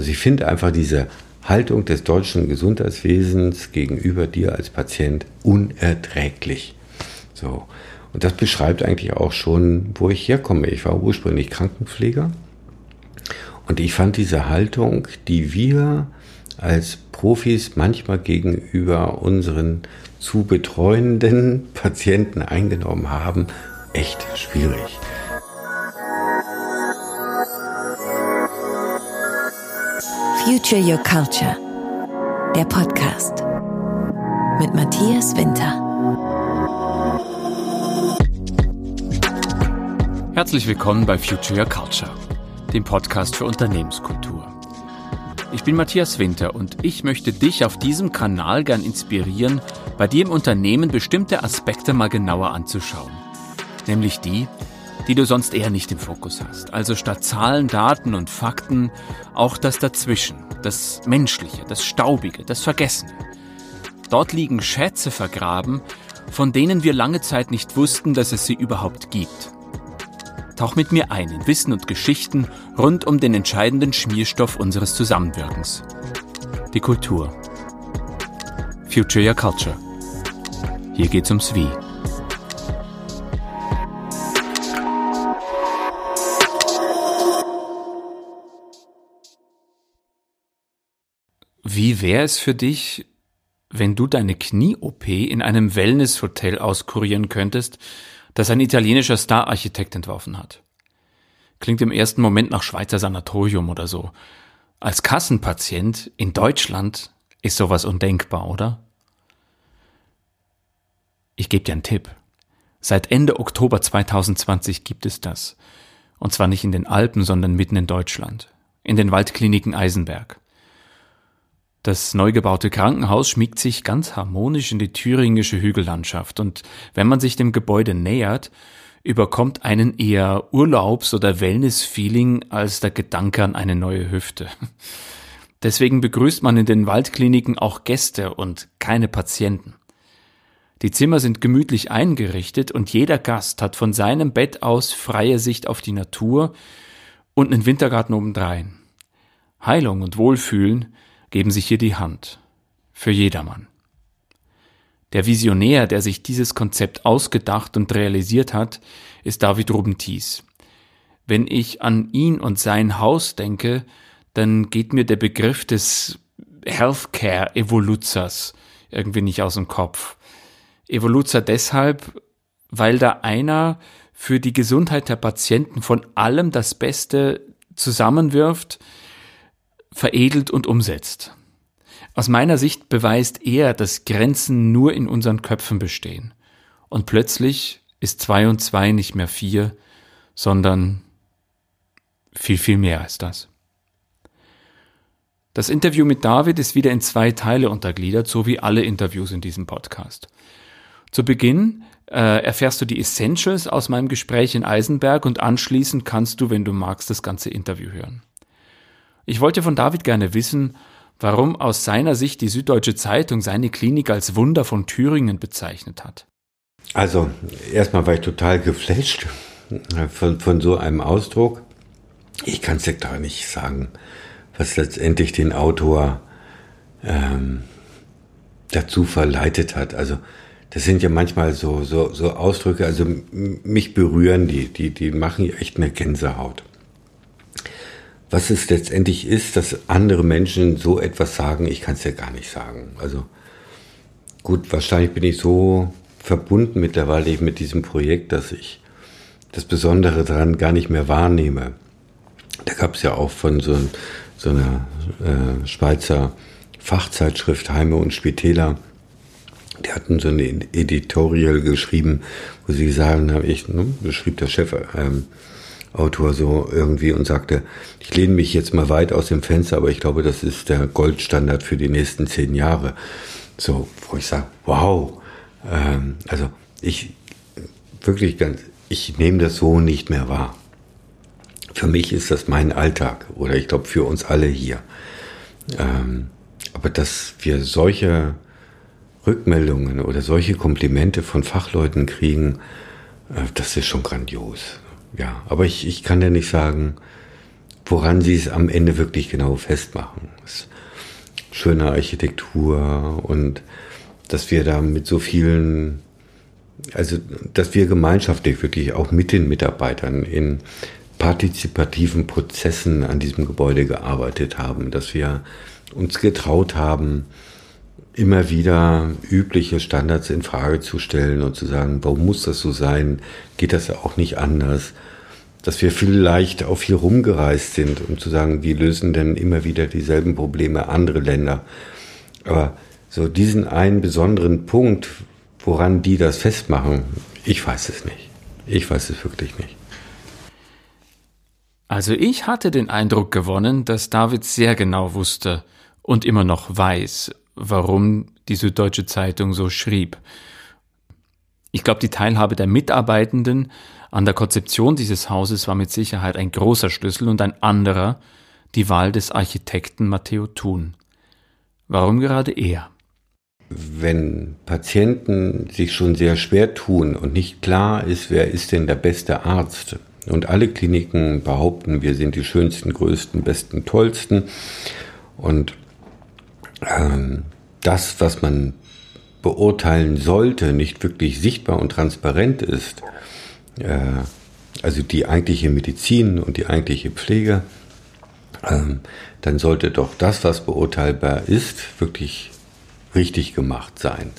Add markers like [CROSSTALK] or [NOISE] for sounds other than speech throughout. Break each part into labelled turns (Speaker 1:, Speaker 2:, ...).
Speaker 1: Also ich finde einfach diese Haltung des deutschen Gesundheitswesens gegenüber dir als Patient unerträglich. So. Und das beschreibt eigentlich auch schon, wo ich herkomme. Ich war ursprünglich Krankenpfleger und ich fand diese Haltung, die wir als Profis manchmal gegenüber unseren zu betreuenden [LAUGHS] Patienten eingenommen haben, echt schwierig.
Speaker 2: Future Your Culture, der Podcast mit Matthias Winter.
Speaker 3: Herzlich willkommen bei Future Your Culture, dem Podcast für Unternehmenskultur. Ich bin Matthias Winter und ich möchte dich auf diesem Kanal gern inspirieren, bei dir im Unternehmen bestimmte Aspekte mal genauer anzuschauen. Nämlich die, die du sonst eher nicht im Fokus hast. Also statt Zahlen, Daten und Fakten auch das Dazwischen, das Menschliche, das Staubige, das Vergessene. Dort liegen Schätze vergraben, von denen wir lange Zeit nicht wussten, dass es sie überhaupt gibt. Tauch mit mir ein in Wissen und Geschichten rund um den entscheidenden Schmierstoff unseres Zusammenwirkens. Die Kultur. Future Your Culture. Hier geht's ums Wie. Wie wäre es für dich, wenn du deine Knie-OP in einem Wellness-Hotel auskurieren könntest, das ein italienischer Star-Architekt entworfen hat? Klingt im ersten Moment nach Schweizer Sanatorium oder so. Als Kassenpatient in Deutschland ist sowas undenkbar, oder? Ich gebe dir einen Tipp. Seit Ende Oktober 2020 gibt es das. Und zwar nicht in den Alpen, sondern mitten in Deutschland. In den Waldkliniken Eisenberg. Das neu gebaute Krankenhaus schmiegt sich ganz harmonisch in die thüringische Hügellandschaft und wenn man sich dem Gebäude nähert, überkommt einen eher Urlaubs- oder Wellness-Feeling als der Gedanke an eine neue Hüfte. [LAUGHS] Deswegen begrüßt man in den Waldkliniken auch Gäste und keine Patienten. Die Zimmer sind gemütlich eingerichtet und jeder Gast hat von seinem Bett aus freie Sicht auf die Natur und einen Wintergarten obendrein. Heilung und Wohlfühlen geben sich hier die Hand. Für jedermann. Der Visionär, der sich dieses Konzept ausgedacht und realisiert hat, ist David Ruben Thies. Wenn ich an ihn und sein Haus denke, dann geht mir der Begriff des Healthcare Evoluzers irgendwie nicht aus dem Kopf. Evoluzer deshalb, weil da einer für die Gesundheit der Patienten von allem das Beste zusammenwirft, veredelt und umsetzt. Aus meiner Sicht beweist er, dass Grenzen nur in unseren Köpfen bestehen. Und plötzlich ist zwei und zwei nicht mehr vier, sondern viel, viel mehr als das. Das Interview mit David ist wieder in zwei Teile untergliedert, so wie alle Interviews in diesem Podcast. Zu Beginn äh, erfährst du die Essentials aus meinem Gespräch in Eisenberg und anschließend kannst du, wenn du magst, das ganze Interview hören. Ich wollte von David gerne wissen, warum aus seiner Sicht die Süddeutsche Zeitung seine Klinik als Wunder von Thüringen bezeichnet hat.
Speaker 1: Also, erstmal war ich total geflasht von, von so einem Ausdruck. Ich kann es dir gar nicht sagen, was letztendlich den Autor ähm, dazu verleitet hat. Also, das sind ja manchmal so, so, so Ausdrücke, also mich berühren die, die, die machen echt eine Gänsehaut was es letztendlich ist, dass andere Menschen so etwas sagen, ich kann es ja gar nicht sagen. Also gut, wahrscheinlich bin ich so verbunden mittlerweile mit diesem Projekt, dass ich das Besondere daran gar nicht mehr wahrnehme. Da gab es ja auch von so, so einer äh, Schweizer Fachzeitschrift Heime und Spitäler, die hatten so eine Editorial geschrieben, wo sie sagen, habe ich, ne, beschrieb der Chef, ähm, Autor so irgendwie und sagte, ich lehne mich jetzt mal weit aus dem Fenster, aber ich glaube, das ist der Goldstandard für die nächsten zehn Jahre. So, wo ich sage, wow. Ähm, also ich wirklich ganz, ich nehme das so nicht mehr wahr. Für mich ist das mein Alltag oder ich glaube für uns alle hier. Ähm, aber dass wir solche Rückmeldungen oder solche Komplimente von Fachleuten kriegen, äh, das ist schon grandios ja, aber ich, ich kann dir nicht sagen, woran sie es am Ende wirklich genau festmachen. Schöne Architektur und dass wir da mit so vielen, also dass wir gemeinschaftlich wirklich auch mit den Mitarbeitern in partizipativen Prozessen an diesem Gebäude gearbeitet haben, dass wir uns getraut haben, immer wieder übliche Standards in Frage zu stellen und zu sagen, warum muss das so sein? Geht das auch nicht anders? Dass wir vielleicht auch viel rumgereist sind, um zu sagen, wie lösen denn immer wieder dieselben Probleme andere Länder? Aber so diesen einen besonderen Punkt, woran die das festmachen, ich weiß es nicht. Ich weiß es wirklich nicht.
Speaker 3: Also ich hatte den Eindruck gewonnen, dass David sehr genau wusste und immer noch weiß, warum die Süddeutsche Zeitung so schrieb. Ich glaube, die Teilhabe der Mitarbeitenden an der Konzeption dieses Hauses war mit Sicherheit ein großer Schlüssel und ein anderer die Wahl des Architekten Matteo Thun. Warum gerade er?
Speaker 1: wenn Patienten sich schon sehr schwer tun und nicht klar ist, wer ist denn der beste Arzt, und alle Kliniken behaupten, wir sind die schönsten, größten, besten, tollsten, und ähm, das, was man beurteilen sollte, nicht wirklich sichtbar und transparent ist, äh, also die eigentliche Medizin und die eigentliche Pflege, ähm, dann sollte doch das, was beurteilbar ist, wirklich richtig gemacht sein.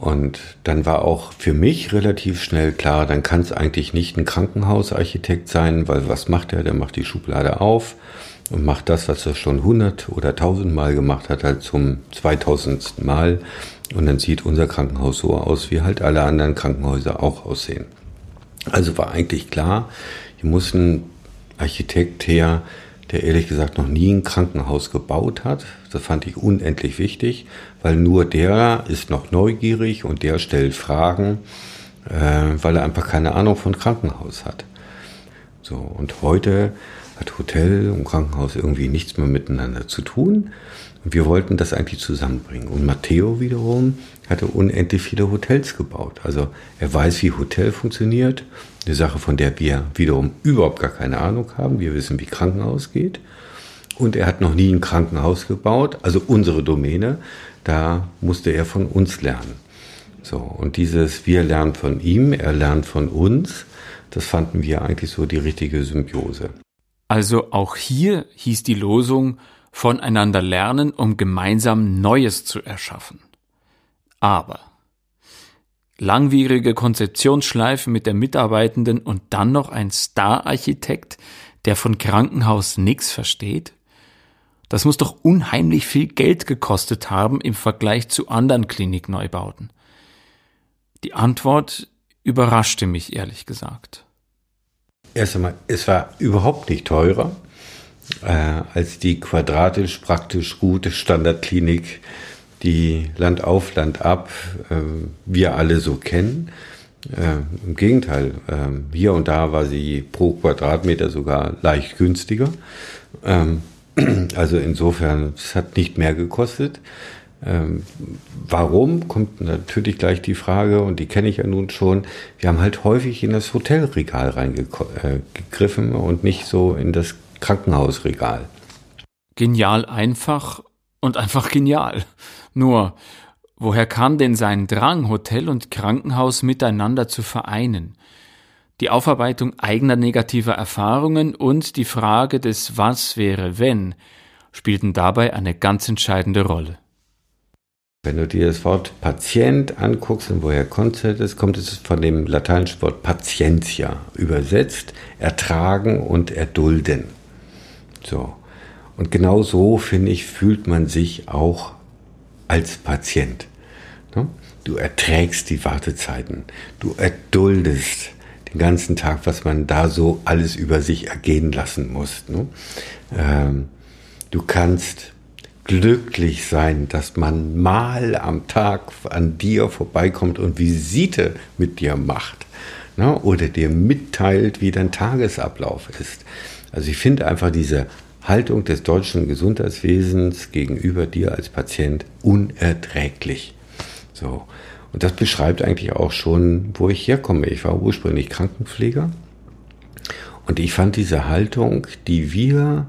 Speaker 1: Und dann war auch für mich relativ schnell klar, dann kann es eigentlich nicht ein Krankenhausarchitekt sein, weil was macht er? Der macht die Schublade auf und macht das, was er schon hundert oder tausend Mal gemacht hat, halt zum zweitausendsten Mal. Und dann sieht unser Krankenhaus so aus, wie halt alle anderen Krankenhäuser auch aussehen. Also war eigentlich klar, hier muss ein Architekt her, der ehrlich gesagt noch nie ein Krankenhaus gebaut hat. Das fand ich unendlich wichtig, weil nur der ist noch neugierig und der stellt Fragen, äh, weil er einfach keine Ahnung von Krankenhaus hat. So, und heute hat Hotel und Krankenhaus irgendwie nichts mehr miteinander zu tun. Und wir wollten das eigentlich zusammenbringen. Und Matteo wiederum hatte unendlich viele Hotels gebaut. Also er weiß, wie Hotel funktioniert. Eine Sache, von der wir wiederum überhaupt gar keine Ahnung haben. Wir wissen, wie Krankenhaus geht. Und er hat noch nie ein Krankenhaus gebaut, also unsere Domäne. Da musste er von uns lernen. So, und dieses Wir lernen von ihm, er lernt von uns, das fanden wir eigentlich so die richtige Symbiose.
Speaker 3: Also auch hier hieß die Losung voneinander lernen, um gemeinsam Neues zu erschaffen. Aber langwierige Konzeptionsschleifen mit der Mitarbeitenden und dann noch ein Star-Architekt, der von Krankenhaus nix versteht? Das muss doch unheimlich viel Geld gekostet haben im Vergleich zu anderen Klinikneubauten. Die Antwort überraschte mich ehrlich gesagt.
Speaker 1: Erst einmal, es war überhaupt nicht teurer äh, als die quadratisch praktisch gute Standardklinik die Land auf, Land ab äh, wir alle so kennen. Äh, Im Gegenteil, äh, hier und da war sie pro Quadratmeter sogar leicht günstiger. Ähm, [CLEARS THROAT] also insofern, es hat nicht mehr gekostet. Ähm, warum, kommt natürlich gleich die Frage, und die kenne ich ja nun schon. Wir haben halt häufig in das Hotelregal reingegriffen äh, und nicht so in das Krankenhausregal.
Speaker 3: Genial einfach und einfach genial. Nur, woher kam denn sein Drang, Hotel und Krankenhaus miteinander zu vereinen? Die Aufarbeitung eigener negativer Erfahrungen und die Frage des Was wäre wenn spielten dabei eine ganz entscheidende Rolle.
Speaker 1: Wenn du dir das Wort Patient anguckst und woher kommt es, kommt es von dem lateinischen Wort patientia, übersetzt ertragen und erdulden. So. Und genau so, finde ich, fühlt man sich auch als Patient. Ne? Du erträgst die Wartezeiten, du erduldest den ganzen Tag, was man da so alles über sich ergehen lassen muss. Ne? Ähm, du kannst glücklich sein, dass man mal am Tag an dir vorbeikommt und Visite mit dir macht ne? oder dir mitteilt, wie dein Tagesablauf ist. Also ich finde einfach diese Haltung des deutschen Gesundheitswesens gegenüber dir als Patient unerträglich. So. Und das beschreibt eigentlich auch schon, wo ich herkomme. Ich war ursprünglich Krankenpfleger Und ich fand diese Haltung, die wir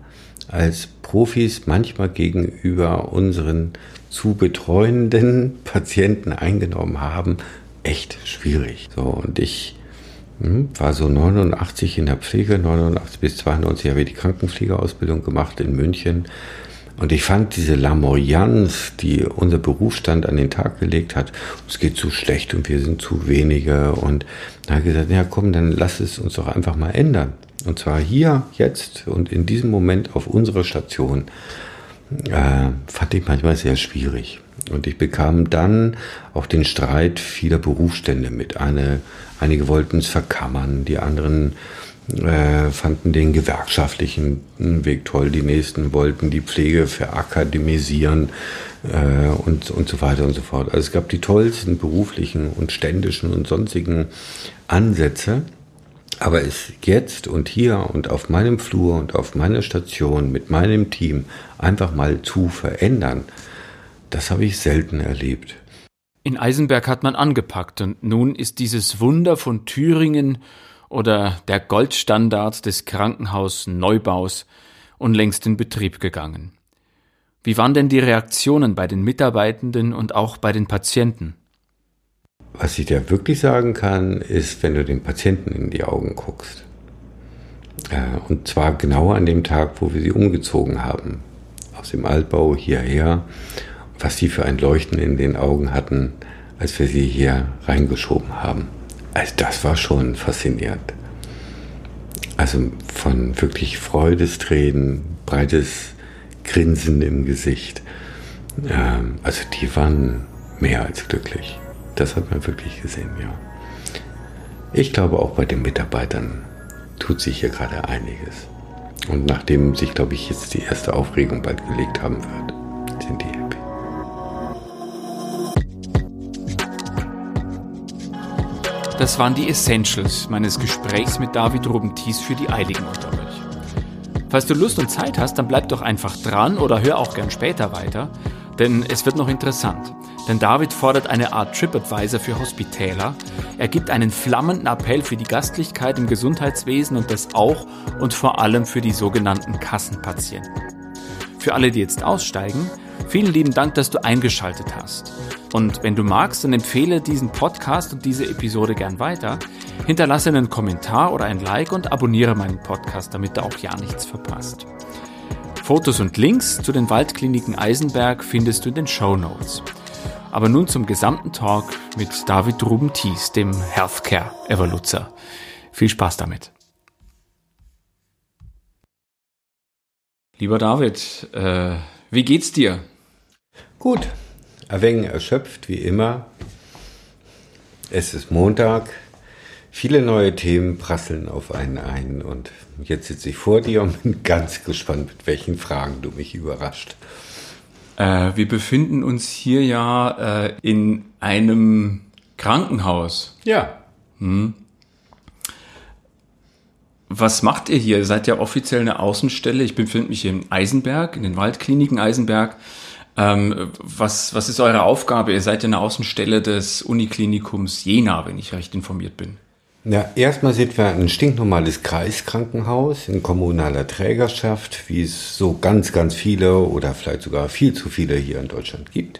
Speaker 1: als Profis manchmal gegenüber unseren zu betreuenden [LAUGHS] Patienten eingenommen haben, echt schwierig. So, und ich hm, war so 89 in der Pflege, 89 bis 92 habe ich die Krankenpflegeausbildung gemacht in München. Und ich fand diese Lamoyanz, die unser Berufsstand an den Tag gelegt hat, es geht zu schlecht und wir sind zu wenige. Und da habe ich gesagt, ja komm, dann lass es uns doch einfach mal ändern. Und zwar hier, jetzt und in diesem Moment auf unserer Station. Äh, fand ich manchmal sehr schwierig. Und ich bekam dann auch den Streit vieler Berufsstände mit. Eine, einige wollten es verkammern, die anderen äh, fanden den gewerkschaftlichen Weg toll, die nächsten wollten die Pflege verakademisieren äh, und, und so weiter und so fort. Also es gab die tollsten beruflichen und ständischen und sonstigen Ansätze. Aber es jetzt und hier und auf meinem Flur und auf meiner Station mit meinem Team einfach mal zu verändern, das habe ich selten erlebt.
Speaker 3: In Eisenberg hat man angepackt und nun ist dieses Wunder von Thüringen oder der Goldstandard des Krankenhausneubaus unlängst in Betrieb gegangen. Wie waren denn die Reaktionen bei den Mitarbeitenden und auch bei den Patienten?
Speaker 1: Was ich dir wirklich sagen kann, ist, wenn du den Patienten in die Augen guckst. Äh, und zwar genau an dem Tag, wo wir sie umgezogen haben. Aus dem Altbau hierher. Was sie für ein Leuchten in den Augen hatten, als wir sie hier reingeschoben haben. Also das war schon faszinierend. Also von wirklich Freudestränen, breites Grinsen im Gesicht. Ähm, also die waren mehr als glücklich. Das hat man wirklich gesehen, ja. Ich glaube, auch bei den Mitarbeitern tut sich hier gerade einiges. Und nachdem sich, glaube ich, jetzt die erste Aufregung bald gelegt haben wird, sind die happy.
Speaker 3: Das waren die Essentials meines Gesprächs mit David Rubentis für die Eiligen unter euch. Falls du Lust und Zeit hast, dann bleib doch einfach dran oder hör auch gern später weiter, denn es wird noch interessant. Denn David fordert eine Art TripAdvisor für Hospitäler. Er gibt einen flammenden Appell für die Gastlichkeit im Gesundheitswesen und das auch und vor allem für die sogenannten Kassenpatienten. Für alle, die jetzt aussteigen, vielen lieben Dank, dass du eingeschaltet hast. Und wenn du magst, dann empfehle diesen Podcast und diese Episode gern weiter. Hinterlasse einen Kommentar oder ein Like und abonniere meinen Podcast, damit du auch ja nichts verpasst. Fotos und Links zu den Waldkliniken Eisenberg findest du in den Show Notes. Aber nun zum gesamten Talk mit David Ruben-Thies, dem Healthcare-Evoluzer. Viel Spaß damit. Lieber David, äh, wie geht's dir?
Speaker 1: Gut, ein wenig erschöpft wie immer. Es ist Montag. Viele neue Themen prasseln auf einen ein und jetzt sitze ich vor dir und bin [LAUGHS] ganz gespannt, mit welchen Fragen du mich überrascht.
Speaker 3: Äh, wir befinden uns hier ja äh, in einem Krankenhaus.
Speaker 1: Ja.
Speaker 3: Hm. Was macht ihr hier? Ihr seid ja offiziell eine Außenstelle. Ich befinde mich hier in Eisenberg, in den Waldkliniken Eisenberg. Ähm, was, was ist eure Aufgabe? Ihr seid ja eine Außenstelle des Uniklinikums Jena, wenn ich recht informiert bin.
Speaker 1: Ja, erstmal sind wir ein stinknormales Kreiskrankenhaus in kommunaler Trägerschaft, wie es so ganz, ganz viele oder vielleicht sogar viel zu viele hier in Deutschland gibt.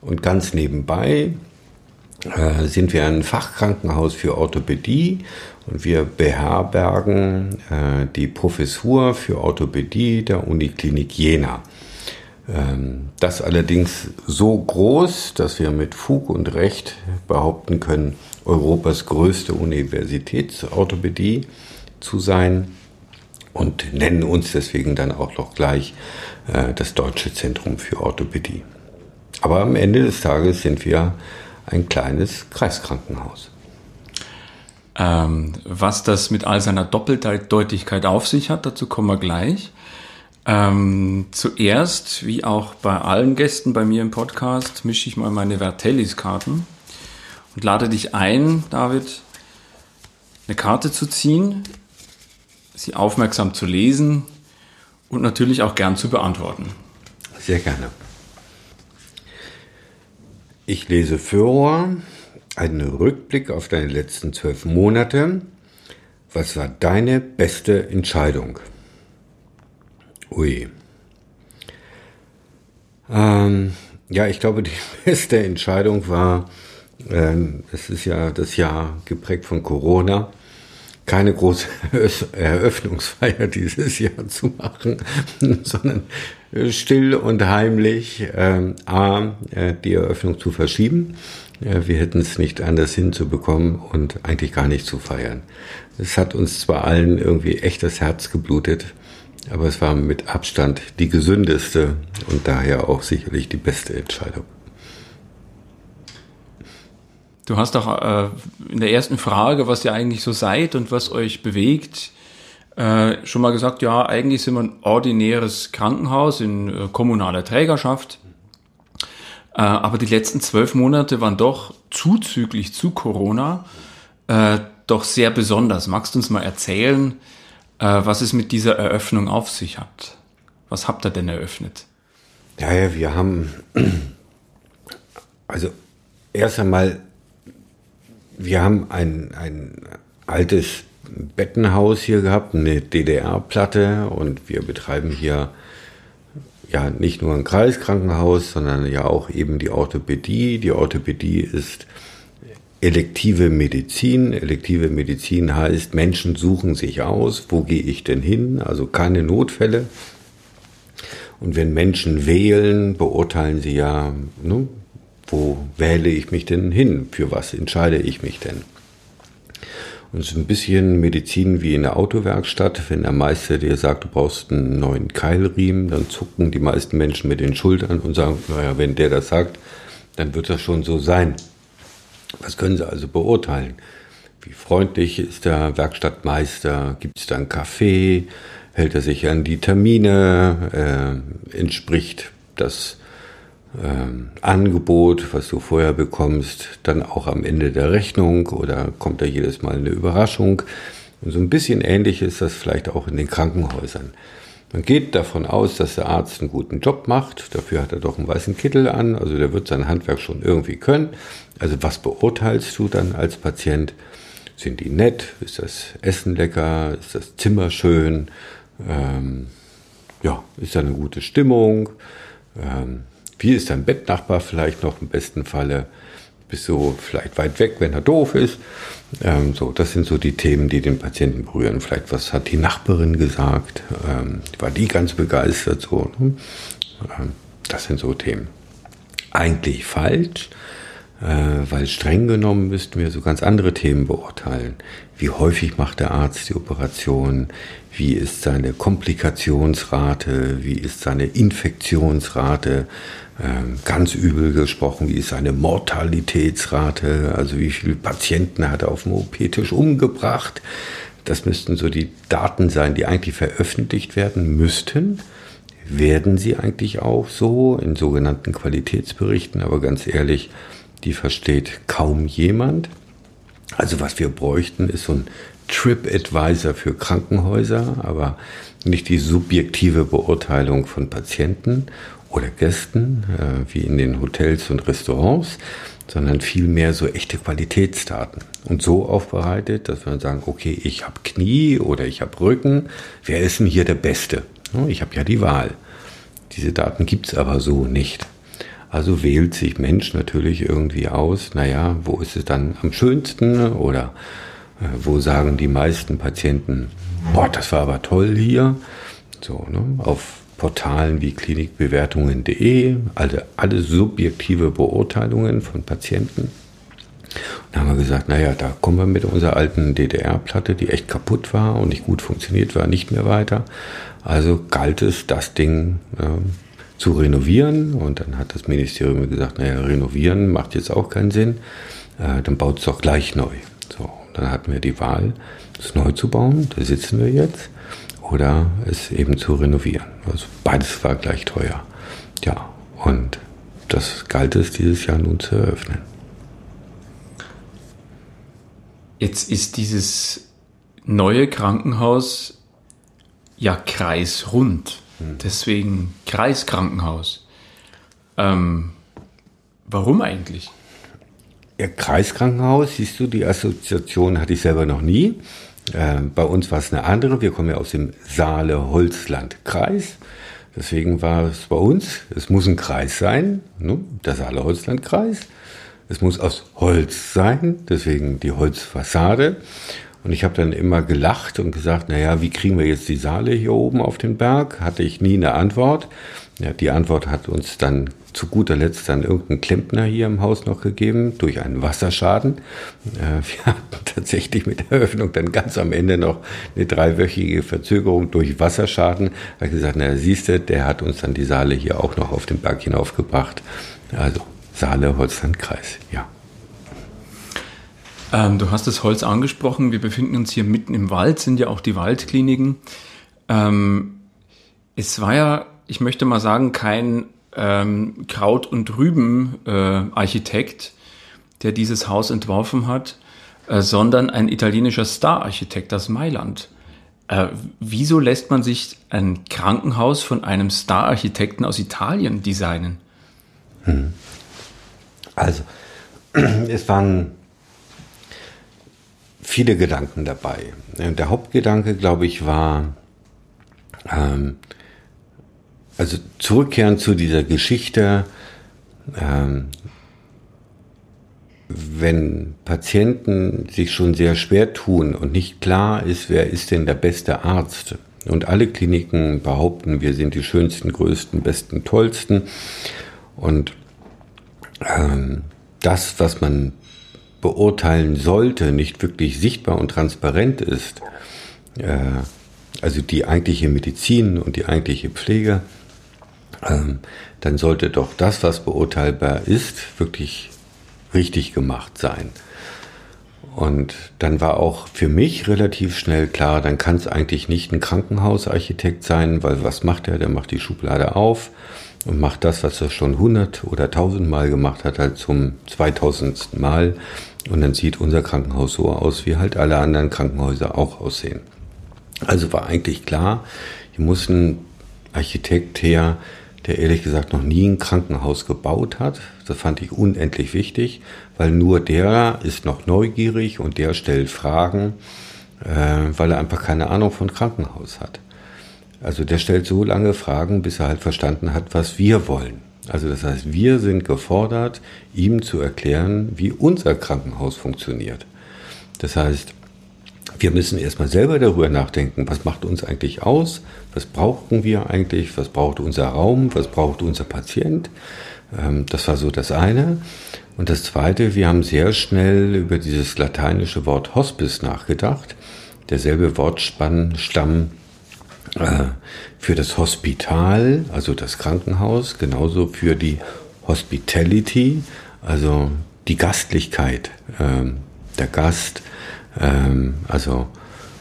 Speaker 1: Und ganz nebenbei äh, sind wir ein Fachkrankenhaus für Orthopädie und wir beherbergen äh, die Professur für Orthopädie der Uniklinik Jena. Ähm, das allerdings so groß, dass wir mit Fug und Recht behaupten können, Europas größte Universitätsorthopädie zu sein und nennen uns deswegen dann auch noch gleich äh, das Deutsche Zentrum für Orthopädie. Aber am Ende des Tages sind wir ein kleines Kreiskrankenhaus.
Speaker 3: Ähm, was das mit all seiner Doppeldeutigkeit auf sich hat, dazu kommen wir gleich. Ähm, zuerst, wie auch bei allen Gästen bei mir im Podcast, mische ich mal meine Vertellis-Karten und lade dich ein, David, eine Karte zu ziehen, sie aufmerksam zu lesen und natürlich auch gern zu beantworten.
Speaker 1: Sehr gerne. Ich lese vor einen Rückblick auf deine letzten zwölf Monate was war deine beste Entscheidung? Ui. Ähm, ja, ich glaube, die [LAUGHS] beste Entscheidung war, es ist ja das Jahr geprägt von Corona, keine große [LAUGHS] Eröffnungsfeier dieses Jahr zu machen, [LAUGHS] sondern still und heimlich äh, A, äh, die Eröffnung zu verschieben. Äh, wir hätten es nicht anders hinzubekommen und eigentlich gar nicht zu feiern. Es hat uns zwar allen irgendwie echt das Herz geblutet, aber es war mit Abstand die gesündeste und daher auch sicherlich die beste Entscheidung.
Speaker 3: Du hast doch äh, in der ersten Frage, was ihr eigentlich so seid und was euch bewegt, äh, schon mal gesagt, ja, eigentlich sind wir ein ordinäres Krankenhaus in äh, kommunaler Trägerschaft. Äh, aber die letzten zwölf Monate waren doch zuzüglich zu Corona äh, doch sehr besonders. Magst du uns mal erzählen, äh, was es mit dieser Eröffnung auf sich hat? Was habt ihr denn eröffnet?
Speaker 1: Ja, ja, wir haben, [CLEARS THROAT] also erst einmal, wir haben ein, ein altes Bettenhaus hier gehabt, eine DDR-Platte und wir betreiben hier ja nicht nur ein Kreiskrankenhaus, sondern ja auch eben die Orthopädie. Die Orthopädie ist elektive Medizin. Elektive Medizin heißt, Menschen suchen sich aus, wo gehe ich denn hin? Also keine Notfälle. Und wenn Menschen wählen, beurteilen sie ja, ne, wo wähle ich mich denn hin? Für was entscheide ich mich denn? Und es ist ein bisschen Medizin wie in der Autowerkstatt. Wenn der Meister dir sagt, du brauchst einen neuen Keilriemen, dann zucken die meisten Menschen mit den Schultern und sagen, naja, wenn der das sagt, dann wird das schon so sein. Was können sie also beurteilen? Wie freundlich ist der Werkstattmeister? Gibt es da einen Kaffee? Hält er sich an die Termine? Äh, entspricht das ähm, Angebot, was du vorher bekommst, dann auch am Ende der Rechnung oder kommt da jedes Mal eine Überraschung? Und so ein bisschen ähnlich ist das vielleicht auch in den Krankenhäusern. Man geht davon aus, dass der Arzt einen guten Job macht. Dafür hat er doch einen weißen Kittel an. Also der wird sein Handwerk schon irgendwie können. Also was beurteilst du dann als Patient? Sind die nett? Ist das Essen lecker? Ist das Zimmer schön? Ähm, ja, ist da eine gute Stimmung? Ähm, wie ist dein Bettnachbar vielleicht noch im besten Falle? Bist du vielleicht weit weg, wenn er doof ist? Ähm, so, das sind so die Themen, die den Patienten berühren. Vielleicht, was hat die Nachbarin gesagt? Ähm, war die ganz begeistert? So, ne? ähm, das sind so Themen. Eigentlich falsch, äh, weil streng genommen müssten wir so ganz andere Themen beurteilen. Wie häufig macht der Arzt die Operation? Wie ist seine Komplikationsrate? Wie ist seine Infektionsrate? Ähm, ganz übel gesprochen, wie ist seine Mortalitätsrate, also wie viele Patienten hat er auf dem OP-Tisch umgebracht. Das müssten so die Daten sein, die eigentlich veröffentlicht werden müssten. Werden sie eigentlich auch so in sogenannten Qualitätsberichten, aber ganz ehrlich, die versteht kaum jemand. Also was wir bräuchten, ist so ein TripAdvisor für Krankenhäuser, aber nicht die subjektive Beurteilung von Patienten oder Gästen, äh, wie in den Hotels und Restaurants, sondern vielmehr so echte Qualitätsdaten. Und so aufbereitet, dass wir sagen, okay, ich habe Knie oder ich habe Rücken, wer ist denn hier der Beste? Ich habe ja die Wahl. Diese Daten gibt es aber so nicht. Also wählt sich Mensch natürlich irgendwie aus, naja, wo ist es dann am schönsten oder äh, wo sagen die meisten Patienten, boah, das war aber toll hier. So, ne? Auf Portalen wie klinikbewertungen.de, also alle subjektive Beurteilungen von Patienten. Da haben wir gesagt, naja, da kommen wir mit unserer alten DDR-Platte, die echt kaputt war und nicht gut funktioniert war, nicht mehr weiter. Also galt es, das Ding äh, zu renovieren. Und dann hat das Ministerium gesagt, naja, renovieren macht jetzt auch keinen Sinn. Äh, dann baut es doch gleich neu. So, dann hatten wir die Wahl, es neu zu bauen. Da sitzen wir jetzt oder es eben zu renovieren. Also beides war gleich teuer. Ja, und das galt es dieses Jahr nun zu eröffnen.
Speaker 3: Jetzt ist dieses neue Krankenhaus ja kreisrund. Hm. Deswegen Kreiskrankenhaus. Ähm, warum eigentlich?
Speaker 1: Ja, Kreiskrankenhaus, siehst du, die Assoziation hatte ich selber noch nie. Äh, bei uns war es eine andere. Wir kommen ja aus dem Saale-Holzland-Kreis. Deswegen war es bei uns, es muss ein Kreis sein, ne? der Saale-Holzland-Kreis. Es muss aus Holz sein, deswegen die Holzfassade. Und ich habe dann immer gelacht und gesagt, naja, wie kriegen wir jetzt die Saale hier oben auf den Berg? Hatte ich nie eine Antwort. Ja, die Antwort hat uns dann zu guter Letzt dann irgendein Klempner hier im Haus noch gegeben, durch einen Wasserschaden. Äh, wir [LAUGHS] hatten tatsächlich mit der Eröffnung dann ganz am Ende noch eine dreiwöchige Verzögerung durch Wasserschaden. Da habe ich gesagt, na siehst du, der hat uns dann die Saale hier auch noch auf den Berg hinaufgebracht. Also Saale, Holzlandkreis, ja.
Speaker 3: Ähm, du hast das Holz angesprochen. Wir befinden uns hier mitten im Wald, sind ja auch die Waldkliniken. Ähm, es war ja, ich möchte mal sagen, kein ähm, Kraut- und Rüben-Architekt, äh, der dieses Haus entworfen hat, äh, sondern ein italienischer Star-Architekt aus Mailand. Äh, wieso lässt man sich ein Krankenhaus von einem Star-Architekten aus Italien designen? Hm.
Speaker 1: Also, [CLEARS THROAT] es waren viele Gedanken dabei. Der Hauptgedanke, glaube ich, war, ähm, also zurückkehren zu dieser Geschichte, ähm, wenn Patienten sich schon sehr schwer tun und nicht klar ist, wer ist denn der beste Arzt. Und alle Kliniken behaupten, wir sind die schönsten, größten, besten, tollsten. Und ähm, das, was man beurteilen sollte, nicht wirklich sichtbar und transparent ist, äh, also die eigentliche Medizin und die eigentliche Pflege, ähm, dann sollte doch das, was beurteilbar ist, wirklich richtig gemacht sein. Und dann war auch für mich relativ schnell klar, dann kann es eigentlich nicht ein Krankenhausarchitekt sein, weil was macht er? Der macht die Schublade auf und macht das, was er schon hundert oder tausendmal gemacht hat, halt zum zweitausendsten Mal und dann sieht unser Krankenhaus so aus, wie halt alle anderen Krankenhäuser auch aussehen. Also war eigentlich klar, hier muss ein Architekt her, der ehrlich gesagt noch nie ein Krankenhaus gebaut hat. Das fand ich unendlich wichtig, weil nur der ist noch neugierig und der stellt Fragen, äh, weil er einfach keine Ahnung von Krankenhaus hat. Also der stellt so lange Fragen, bis er halt verstanden hat, was wir wollen. Also das heißt, wir sind gefordert, ihm zu erklären, wie unser Krankenhaus funktioniert. Das heißt, wir müssen erstmal selber darüber nachdenken, was macht uns eigentlich aus, was brauchen wir eigentlich, was braucht unser Raum, was braucht unser Patient. Ähm, das war so das eine. Und das zweite, wir haben sehr schnell über dieses lateinische Wort Hospice nachgedacht. Derselbe Wortstamm äh, für das Hospital, also das Krankenhaus, genauso für die Hospitality, also die Gastlichkeit, ähm, der Gast, ähm, also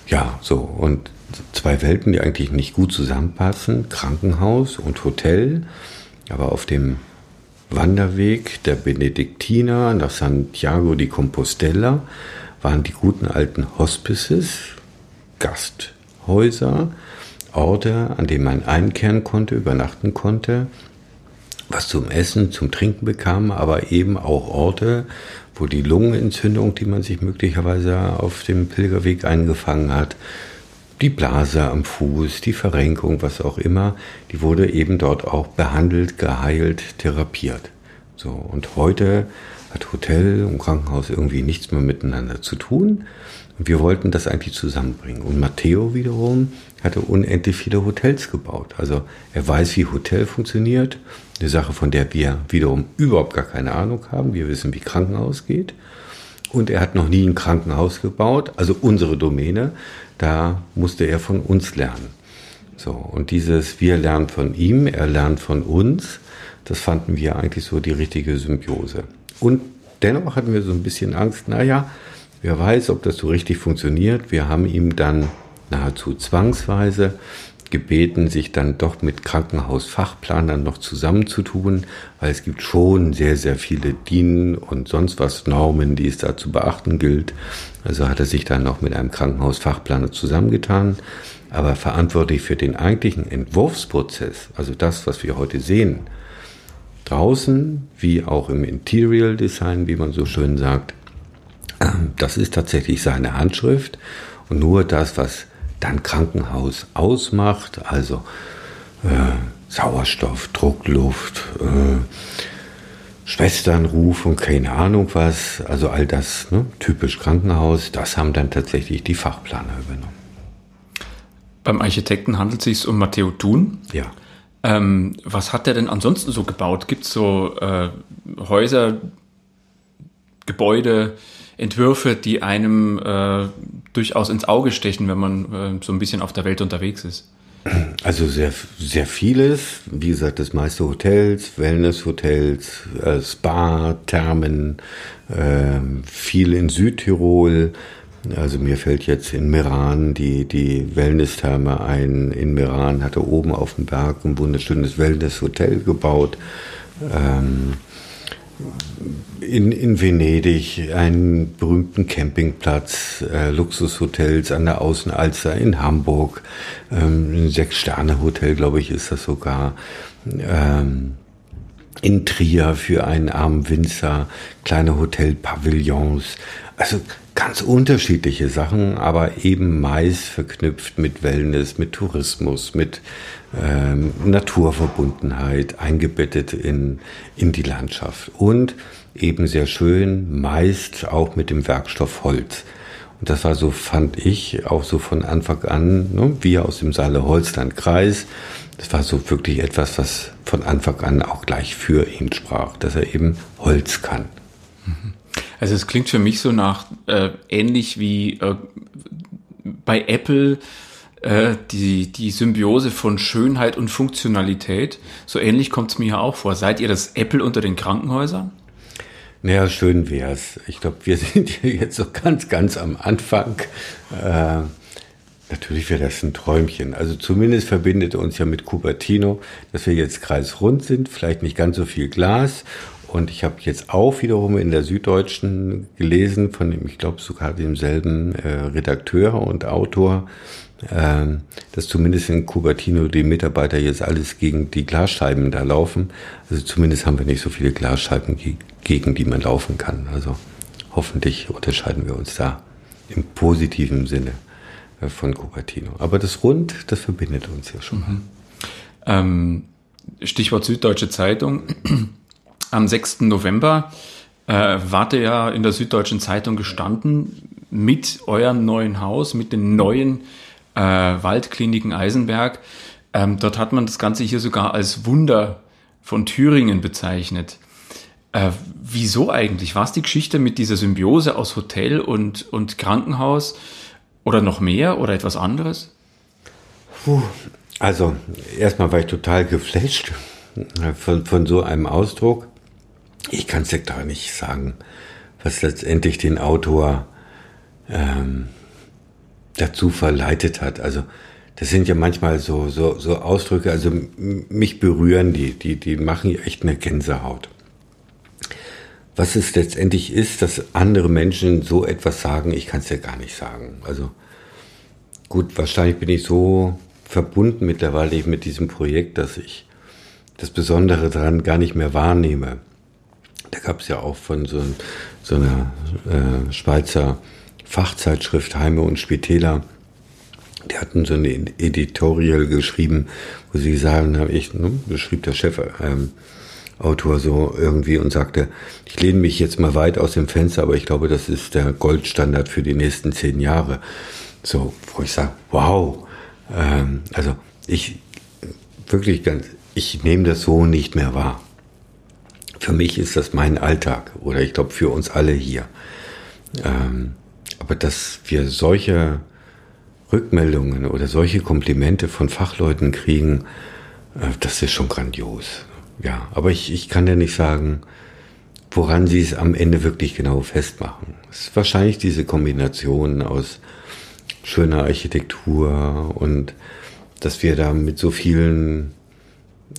Speaker 1: ja, so. Und zwei Welten, die eigentlich nicht gut zusammenpassen, Krankenhaus und Hotel, aber auf dem Wanderweg der Benediktiner nach Santiago di Compostela waren die guten alten Hospices, Gasthäuser, Orte, an denen man einkehren konnte, übernachten konnte, was zum Essen, zum Trinken bekam, aber eben auch Orte, wo die Lungenentzündung, die man sich möglicherweise auf dem Pilgerweg eingefangen hat, die Blase am Fuß, die Verrenkung, was auch immer, die wurde eben dort auch behandelt, geheilt, therapiert. So, und heute hat Hotel und Krankenhaus irgendwie nichts mehr miteinander zu tun. Wir wollten das eigentlich zusammenbringen. Und Matteo wiederum hatte unendlich viele Hotels gebaut. Also er weiß, wie Hotel funktioniert. Eine Sache, von der wir wiederum überhaupt gar keine Ahnung haben. Wir wissen, wie Krankenhaus geht. Und er hat noch nie ein Krankenhaus gebaut, also unsere Domäne. Da musste er von uns lernen. So, und dieses Wir lernen von ihm, er lernt von uns, das fanden wir eigentlich so die richtige Symbiose. Und dennoch hatten wir so ein bisschen Angst, naja, wer weiß, ob das so richtig funktioniert. Wir haben ihm dann nahezu zwangsweise gebeten, sich dann doch mit Krankenhausfachplanern noch zusammenzutun, weil es gibt schon sehr, sehr viele DIN und sonst was Normen, die es da zu beachten gilt. Also hat er sich dann noch mit einem Krankenhausfachplaner zusammengetan. Aber verantwortlich für den eigentlichen Entwurfsprozess, also das, was wir heute sehen, draußen wie auch im Interior Design, wie man so schön sagt, das ist tatsächlich seine Handschrift Und nur das, was dann Krankenhaus ausmacht, also äh, Sauerstoff, Druckluft, äh, Schwesternruf und keine Ahnung was, also all das, ne, typisch Krankenhaus, das haben dann tatsächlich die Fachplaner übernommen.
Speaker 3: Beim Architekten handelt es sich um Matteo Thun.
Speaker 1: Ja.
Speaker 3: Ähm, was hat er denn ansonsten so gebaut? Gibt es so äh, Häuser, Gebäude, Entwürfe, die einem äh, durchaus ins Auge stechen, wenn man äh, so ein bisschen auf der Welt unterwegs ist?
Speaker 1: Also sehr, sehr vieles. Wie gesagt, das meiste Hotels, Wellnesshotels, äh, Spa, Thermen, äh, viel in Südtirol. Also mir fällt jetzt in Meran die, die Wellness-Therme ein. In Meran hatte oben auf dem Berg ein wunderschönes Wellness-Hotel gebaut. Ähm, in, in Venedig einen berühmten Campingplatz, äh, Luxushotels an der Außenalster in Hamburg, ähm, ein Sechs-Sterne-Hotel, glaube ich, ist das sogar. Ähm, in Trier für einen armen Winzer, kleine Hotelpavillons. Also ganz unterschiedliche Sachen, aber eben meist verknüpft mit Wellness, mit Tourismus, mit ähm, Naturverbundenheit, eingebettet in, in die Landschaft. Und eben sehr schön, meist auch mit dem Werkstoff Holz. Und das war so, fand ich, auch so von Anfang an, ne, wir aus dem Saale-Holstein-Kreis, das war so wirklich etwas, was von Anfang an auch gleich für ihn sprach, dass er eben Holz kann.
Speaker 3: Also es klingt für mich so nach äh, ähnlich wie äh, bei Apple äh, die, die Symbiose von Schönheit und Funktionalität. So ähnlich kommt es mir ja auch vor. Seid ihr das Apple unter den Krankenhäusern?
Speaker 1: Naja, schön wär's. Ich glaube, wir [LAUGHS] sind hier jetzt so ganz, ganz am Anfang. Äh, natürlich wäre das ein Träumchen. Also zumindest verbindet uns ja mit Cupertino, dass wir jetzt kreisrund sind, vielleicht nicht ganz so viel Glas. Und ich habe jetzt auch wiederum in der Süddeutschen gelesen, von dem, ich glaube sogar demselben äh, Redakteur und Autor, äh, dass zumindest in Cupertino die Mitarbeiter jetzt alles gegen die Glasscheiben da laufen. Also zumindest haben wir nicht so viele Glasscheiben gegen die man laufen kann. Also hoffentlich unterscheiden wir uns da im positiven Sinne äh, von Cupertino. Aber das Rund, das verbindet uns ja schon. Mhm.
Speaker 3: Ähm, Stichwort Süddeutsche Zeitung. Am 6. November äh, wart ihr ja in der Süddeutschen Zeitung gestanden mit eurem neuen Haus, mit den neuen äh, Waldkliniken Eisenberg. Ähm, dort hat man das Ganze hier sogar als Wunder von Thüringen bezeichnet. Äh, wieso eigentlich? War es die Geschichte mit dieser Symbiose aus Hotel und, und Krankenhaus oder noch mehr oder etwas anderes?
Speaker 1: Puh. Also, erstmal war ich total geflasht von, von so einem Ausdruck. Ich kann es ja gar nicht sagen, was letztendlich den Autor ähm, dazu verleitet hat. Also, das sind ja manchmal so, so, so Ausdrücke, also mich berühren die, die, die machen echt eine Gänsehaut was es letztendlich ist, dass andere Menschen so etwas sagen, ich kann es ja gar nicht sagen. Also gut, wahrscheinlich bin ich so verbunden mittlerweile mit diesem Projekt, dass ich das Besondere daran gar nicht mehr wahrnehme. Da gab es ja auch von so, so einer äh, Schweizer Fachzeitschrift Heime und Spitäler, die hatten so ein Editorial geschrieben, wo sie sagen, ich, ne, beschrieb der Chef, ähm, Autor so irgendwie und sagte, ich lehne mich jetzt mal weit aus dem Fenster, aber ich glaube, das ist der Goldstandard für die nächsten zehn Jahre. So, wo ich sage, wow. Ähm, also ich wirklich ganz, ich nehme das so nicht mehr wahr. Für mich ist das mein Alltag oder ich glaube für uns alle hier. Ähm, aber dass wir solche Rückmeldungen oder solche Komplimente von Fachleuten kriegen, äh, das ist schon grandios. Ja, aber ich, ich kann ja nicht sagen, woran sie es am Ende wirklich genau festmachen. Es ist wahrscheinlich diese Kombination aus schöner Architektur und dass wir da mit so vielen,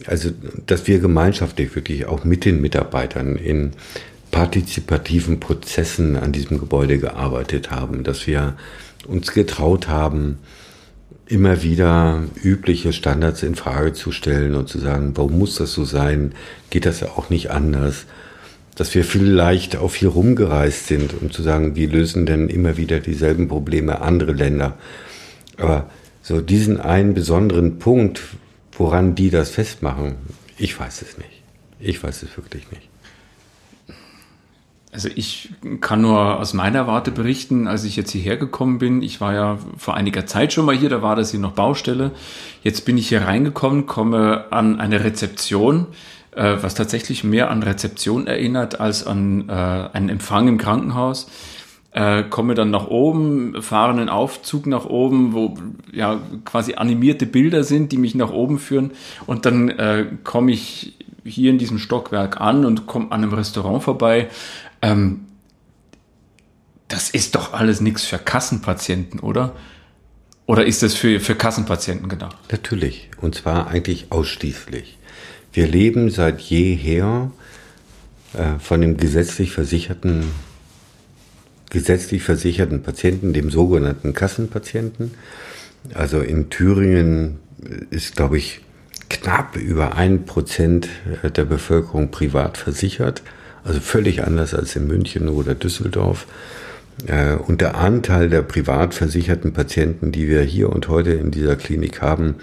Speaker 1: also dass wir gemeinschaftlich wirklich auch mit den Mitarbeitern in partizipativen Prozessen an diesem Gebäude gearbeitet haben, dass wir uns getraut haben, immer wieder übliche Standards in Frage zu stellen und zu sagen, warum muss das so sein? Geht das ja auch nicht anders? dass wir vielleicht auch viel rumgereist sind, um zu sagen, wie lösen denn immer wieder dieselben Probleme andere Länder. Aber so diesen einen besonderen Punkt, woran die das festmachen, ich weiß es nicht. Ich weiß es wirklich nicht.
Speaker 3: Also ich kann nur aus meiner Warte berichten, als ich jetzt hierher gekommen bin. Ich war ja vor einiger Zeit schon mal hier, da war das hier noch Baustelle. Jetzt bin ich hier reingekommen, komme an eine Rezeption, äh, was tatsächlich mehr an Rezeption erinnert als an äh, einen Empfang im Krankenhaus. Äh, komme dann nach oben, fahre einen Aufzug nach oben, wo ja quasi animierte Bilder sind, die mich nach oben führen. Und dann äh, komme ich hier in diesem Stockwerk an und komme an einem Restaurant vorbei, ähm, das ist doch alles nichts für Kassenpatienten, oder? Oder ist das für, für Kassenpatienten gedacht?
Speaker 1: Natürlich. Und zwar eigentlich ausschließlich. Wir leben seit jeher äh, von dem gesetzlich versicherten, gesetzlich versicherten Patienten, dem sogenannten Kassenpatienten. Also in Thüringen ist, glaube ich, knapp über ein Prozent der Bevölkerung privat versichert also völlig anders als in München oder Düsseldorf. Äh, und der Anteil der privat versicherten Patienten, die wir hier und heute in dieser Klinik haben,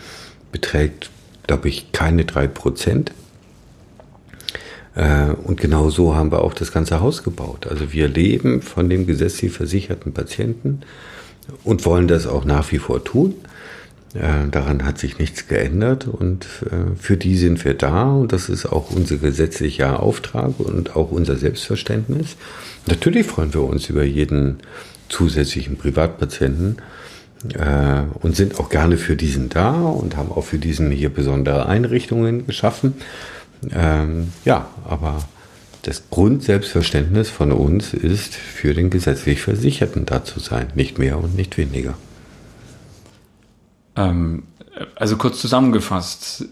Speaker 1: beträgt, glaube ich, keine drei Prozent. Äh, und genau so haben wir auch das ganze Haus gebaut. Also wir leben von dem gesetzlich versicherten Patienten und wollen das auch nach wie vor tun. Äh, daran hat sich nichts geändert und äh, für die sind wir da und das ist auch unser gesetzlicher Auftrag und auch unser Selbstverständnis. Natürlich freuen wir uns über jeden zusätzlichen Privatpatienten und sind auch gerne für diesen da und haben auch für diesen hier besondere Einrichtungen geschaffen. Ähm, ja, aber das Grundselbstverständnis von uns ist, für den gesetzlich Versicherten da zu sein, nicht mehr und nicht weniger.
Speaker 3: Ähm, also kurz zusammengefasst,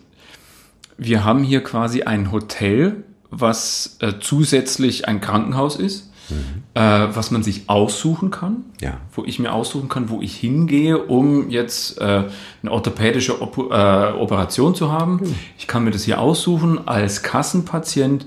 Speaker 3: wir haben hier quasi ein Hotel, was äh, zusätzlich ein Krankenhaus ist, mhm. äh, was man sich aussuchen kann,
Speaker 1: ja.
Speaker 3: wo ich mir aussuchen kann, wo ich hingehe, um jetzt äh, eine orthopädische Op äh, Operation zu haben. Mhm. Ich kann mir das hier aussuchen als Kassenpatient.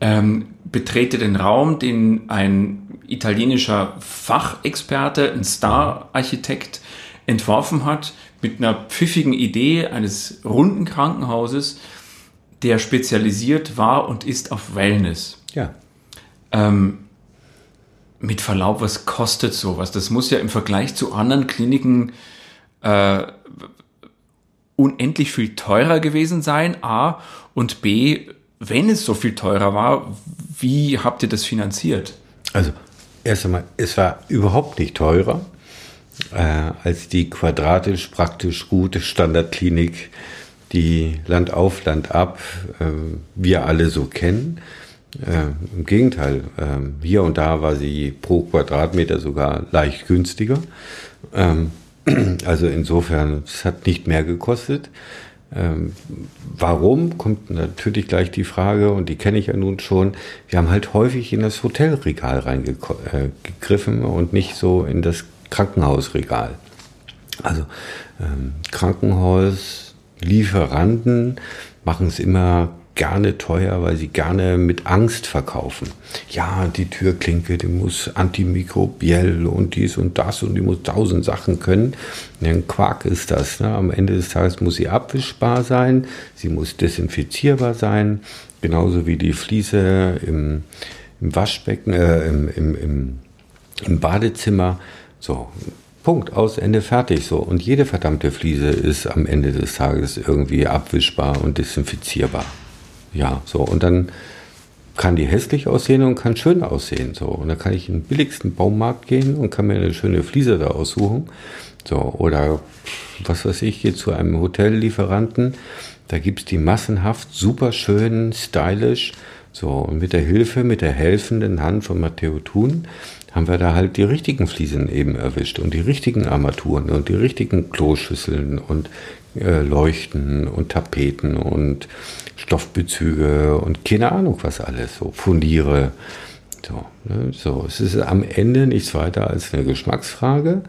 Speaker 3: Ähm, betrete den Raum, den ein italienischer Fachexperte, ein Star-Architekt entworfen hat, mit einer pfiffigen Idee eines runden Krankenhauses, der spezialisiert war und ist auf Wellness.
Speaker 1: Ja.
Speaker 3: Ähm, mit Verlaub, was kostet sowas? Das muss ja im Vergleich zu anderen Kliniken äh, unendlich viel teurer gewesen sein, A. Und B, wenn es so viel teurer war, wie habt ihr das finanziert?
Speaker 1: Also, erst einmal, es war überhaupt nicht teurer äh, als die quadratisch praktisch gute Standardklinik, die Land auf, Land ab äh, wir alle so kennen. Äh, Im Gegenteil, äh, hier und da war sie pro Quadratmeter sogar leicht günstiger. Ähm, [CLEARS THROAT] also insofern, es hat nicht mehr gekostet. Ähm, warum, kommt natürlich gleich die Frage, und die kenne ich ja nun schon. Wir haben halt häufig in das Hotelregal reingegriffen äh, und nicht so in das Krankenhausregal. Also ähm, Krankenhauslieferanten machen es immer gerne teuer, weil sie gerne mit Angst verkaufen. Ja, die Türklinke, die muss antimikrobiell und dies und das und die muss tausend Sachen können. Ein Quark ist das. Ne? Am Ende des Tages muss sie abwischbar sein, sie muss desinfizierbar sein, genauso wie die Fliese im, im Waschbecken, äh, im, im, im, im Badezimmer so, Punkt, aus, Ende, fertig. So. Und jede verdammte Fliese ist am Ende des Tages irgendwie abwischbar und desinfizierbar. Ja, so. Und dann kann die hässlich aussehen und kann schön aussehen. So. Und dann kann ich in den billigsten Baumarkt gehen und kann mir eine schöne Fliese da aussuchen. So. Oder was weiß ich, gehe zu einem Hotellieferanten. Da gibt es die massenhaft super schön, stylisch. So, und mit der Hilfe, mit der helfenden Hand von Matteo Thun haben wir da halt die richtigen Fliesen eben erwischt und die richtigen Armaturen und die richtigen Kloschüsseln und äh, Leuchten und Tapeten und Stoffbezüge und keine Ahnung was alles, so Fundiere. So, ne, so, es ist am Ende nichts weiter als eine Geschmacksfrage.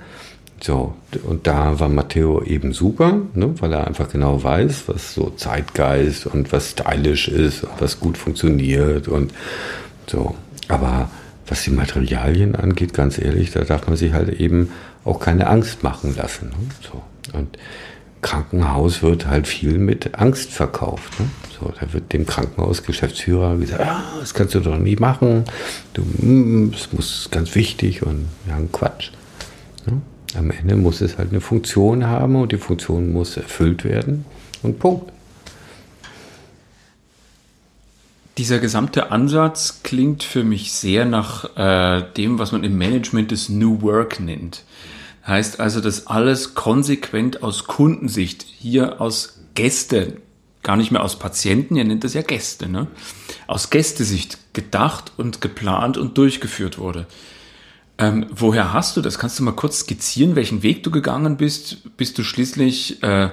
Speaker 1: So, und da war Matteo eben super, ne, weil er einfach genau weiß, was so Zeitgeist und was stylisch ist und was gut funktioniert und So, aber was die Materialien angeht, ganz ehrlich, da darf man sich halt eben auch keine Angst machen lassen. Ne? So. Und Krankenhaus wird halt viel mit Angst verkauft. Ne? So, da wird dem Krankenhausgeschäftsführer gesagt, ah, das kannst du doch nie machen. Du, mm, das muss ganz wichtig und ja, Quatsch. Ne? Am Ende muss es halt eine Funktion haben und die Funktion muss erfüllt werden und Punkt.
Speaker 3: Dieser gesamte Ansatz klingt für mich sehr nach äh, dem, was man im Management des New Work nennt. Heißt also, dass alles konsequent aus Kundensicht, hier aus Gäste, gar nicht mehr aus Patienten, ihr nennt das ja Gäste, ne? aus Gästesicht gedacht und geplant und durchgeführt wurde. Ähm, woher hast du das? Kannst du mal kurz skizzieren, welchen Weg du gegangen bist, bis du schließlich äh,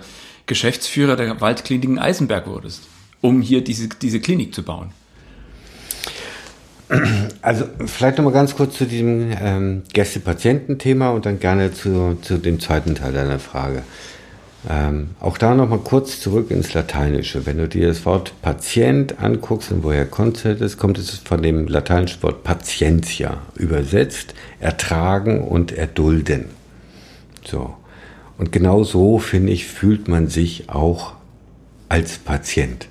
Speaker 3: Geschäftsführer der Waldkliniken Eisenberg wurdest? um hier diese, diese Klinik zu bauen?
Speaker 1: Also vielleicht nochmal ganz kurz zu diesem ähm, Gäste-Patienten-Thema und dann gerne zu, zu dem zweiten Teil deiner Frage. Ähm, auch da nochmal kurz zurück ins Lateinische. Wenn du dir das Wort Patient anguckst und woher kommt es, kommt es von dem lateinischen Wort patientia, übersetzt ertragen und erdulden. So. Und genau so, finde ich, fühlt man sich auch als Patient.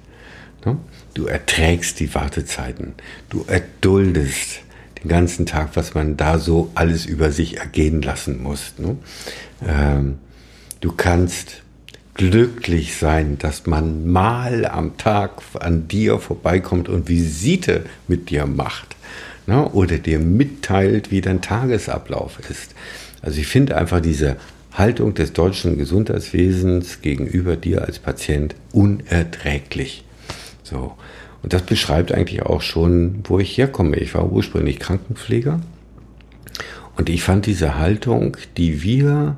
Speaker 1: Du erträgst die Wartezeiten. Du erduldest den ganzen Tag, was man da so alles über sich ergehen lassen muss. Ne? Ähm, du kannst glücklich sein, dass man mal am Tag an dir vorbeikommt und Visite mit dir macht. Ne? Oder dir mitteilt, wie dein Tagesablauf ist. Also ich finde einfach diese Haltung des deutschen Gesundheitswesens gegenüber dir als Patient unerträglich. So. Und das beschreibt eigentlich auch schon, wo ich herkomme. Ich war ursprünglich Krankenpfleger und ich fand diese Haltung, die wir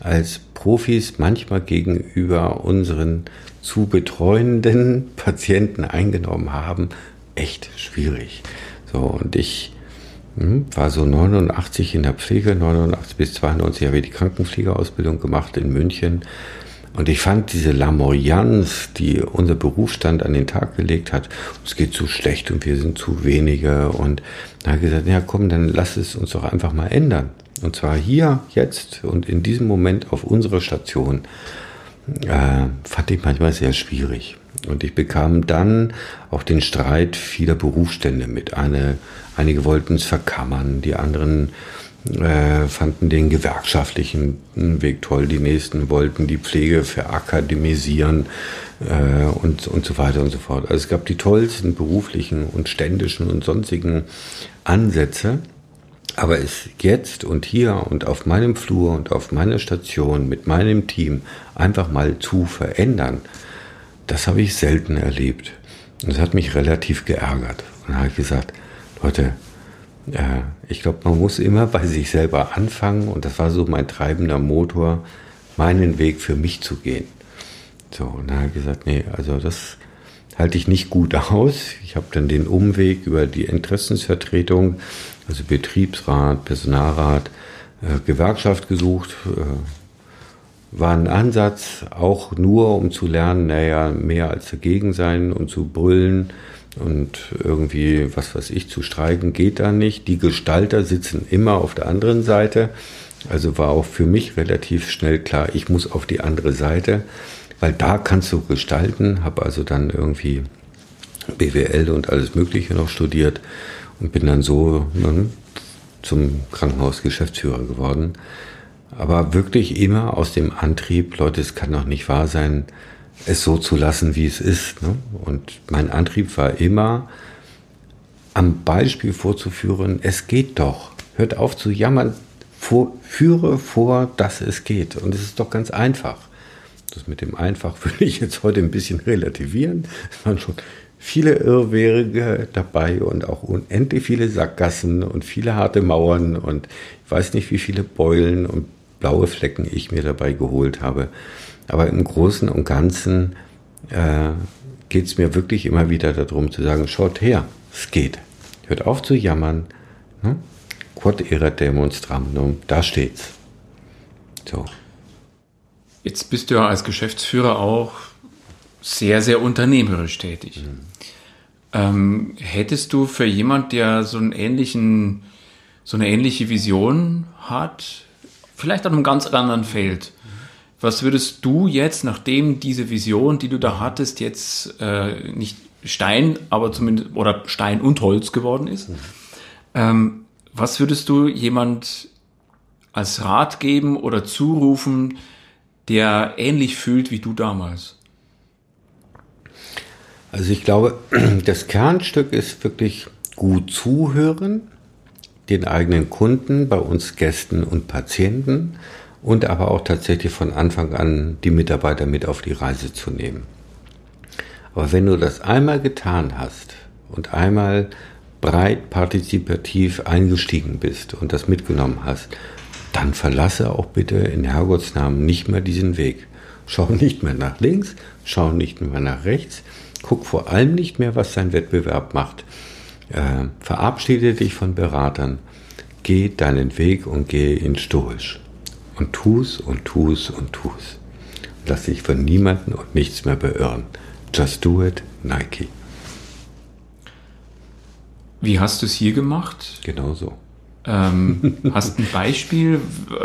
Speaker 1: als Profis manchmal gegenüber unseren zu betreuenden [LAUGHS] Patienten eingenommen haben, echt schwierig. So, und ich hm, war so 89 in der Pflege, 89 bis 92 habe ich die Krankenpflegeausbildung gemacht in München und ich fand diese Lamoyanz, die unser Berufsstand an den Tag gelegt hat, es geht zu schlecht und wir sind zu wenige. Und da habe ich gesagt, ja komm, dann lass es uns doch einfach mal ändern. Und zwar hier, jetzt und in diesem Moment auf unserer Station. Äh, fand ich manchmal sehr schwierig. Und ich bekam dann auch den Streit vieler Berufsstände mit. Eine, einige wollten es verkammern, die anderen äh, fanden den gewerkschaftlichen Weg toll. Die nächsten wollten die Pflege verakademisieren äh, und, und so weiter und so fort. Also es gab die tollsten beruflichen und ständischen und sonstigen Ansätze. Aber es jetzt und hier und auf meinem Flur und auf meiner Station mit meinem Team einfach mal zu verändern, das habe ich selten erlebt. Und das hat mich relativ geärgert. Und da habe ich gesagt, Leute, ich glaube, man muss immer bei sich selber anfangen und das war so mein treibender Motor, meinen Weg für mich zu gehen. So, und dann habe ich gesagt, nee, also das halte ich nicht gut aus. Ich habe dann den Umweg über die Interessensvertretung, also Betriebsrat, Personalrat, äh, Gewerkschaft gesucht. Äh, war ein Ansatz, auch nur um zu lernen, naja, mehr als dagegen sein und zu brüllen und irgendwie, was weiß ich, zu streiken geht da nicht. Die Gestalter sitzen immer auf der anderen Seite. Also war auch für mich relativ schnell klar, ich muss auf die andere Seite, weil da kannst du gestalten. Habe also dann irgendwie BWL und alles Mögliche noch studiert und bin dann so ne, zum Krankenhausgeschäftsführer geworden. Aber wirklich immer aus dem Antrieb, Leute, es kann doch nicht wahr sein, es so zu lassen, wie es ist. Ne? Und mein Antrieb war immer, am Beispiel vorzuführen, es geht doch. Hört auf zu jammern, vor, führe vor, dass es geht. Und es ist doch ganz einfach. Das mit dem einfach [LAUGHS] würde ich jetzt heute ein bisschen relativieren. Es waren schon viele Irrwege dabei und auch unendlich viele Sackgassen und viele harte Mauern und ich weiß nicht, wie viele Beulen und blaue Flecken ich mir dabei geholt habe. Aber im Großen und Ganzen äh, geht es mir wirklich immer wieder darum zu sagen, schaut her, es geht. Hört auf zu jammern. Ne? Quod erat demonstrandum, da steht's. So.
Speaker 3: Jetzt bist du ja als Geschäftsführer auch sehr, sehr unternehmerisch tätig. Mhm. Ähm, hättest du für jemand, der so einen ähnlichen, so eine ähnliche Vision hat, vielleicht auf einem ganz anderen Feld, was würdest du jetzt, nachdem diese Vision, die du da hattest, jetzt äh, nicht Stein, aber zumindest oder Stein und Holz geworden ist, mhm. ähm, was würdest du jemand als Rat geben oder zurufen, der ähnlich fühlt wie du damals?
Speaker 1: Also ich glaube, [CLEARS THROAT] das Kernstück ist wirklich gut zuhören, den eigenen Kunden, bei uns Gästen und Patienten und aber auch tatsächlich von Anfang an die Mitarbeiter mit auf die Reise zu nehmen. Aber wenn du das einmal getan hast und einmal breit partizipativ eingestiegen bist und das mitgenommen hast, dann verlasse auch bitte in Herrgottsnamen nicht mehr diesen Weg. Schau nicht mehr nach links, schau nicht mehr nach rechts, Guck vor allem nicht mehr, was dein Wettbewerb macht. Äh, verabschiede dich von Beratern. Geh deinen Weg und geh ihn stoisch. Und tu's und tu's und tu's. Lass dich von niemandem und nichts mehr beirren. Just do it, Nike.
Speaker 3: Wie hast du es hier gemacht?
Speaker 1: Genau so.
Speaker 3: Ähm, [LAUGHS] hast ein Beispiel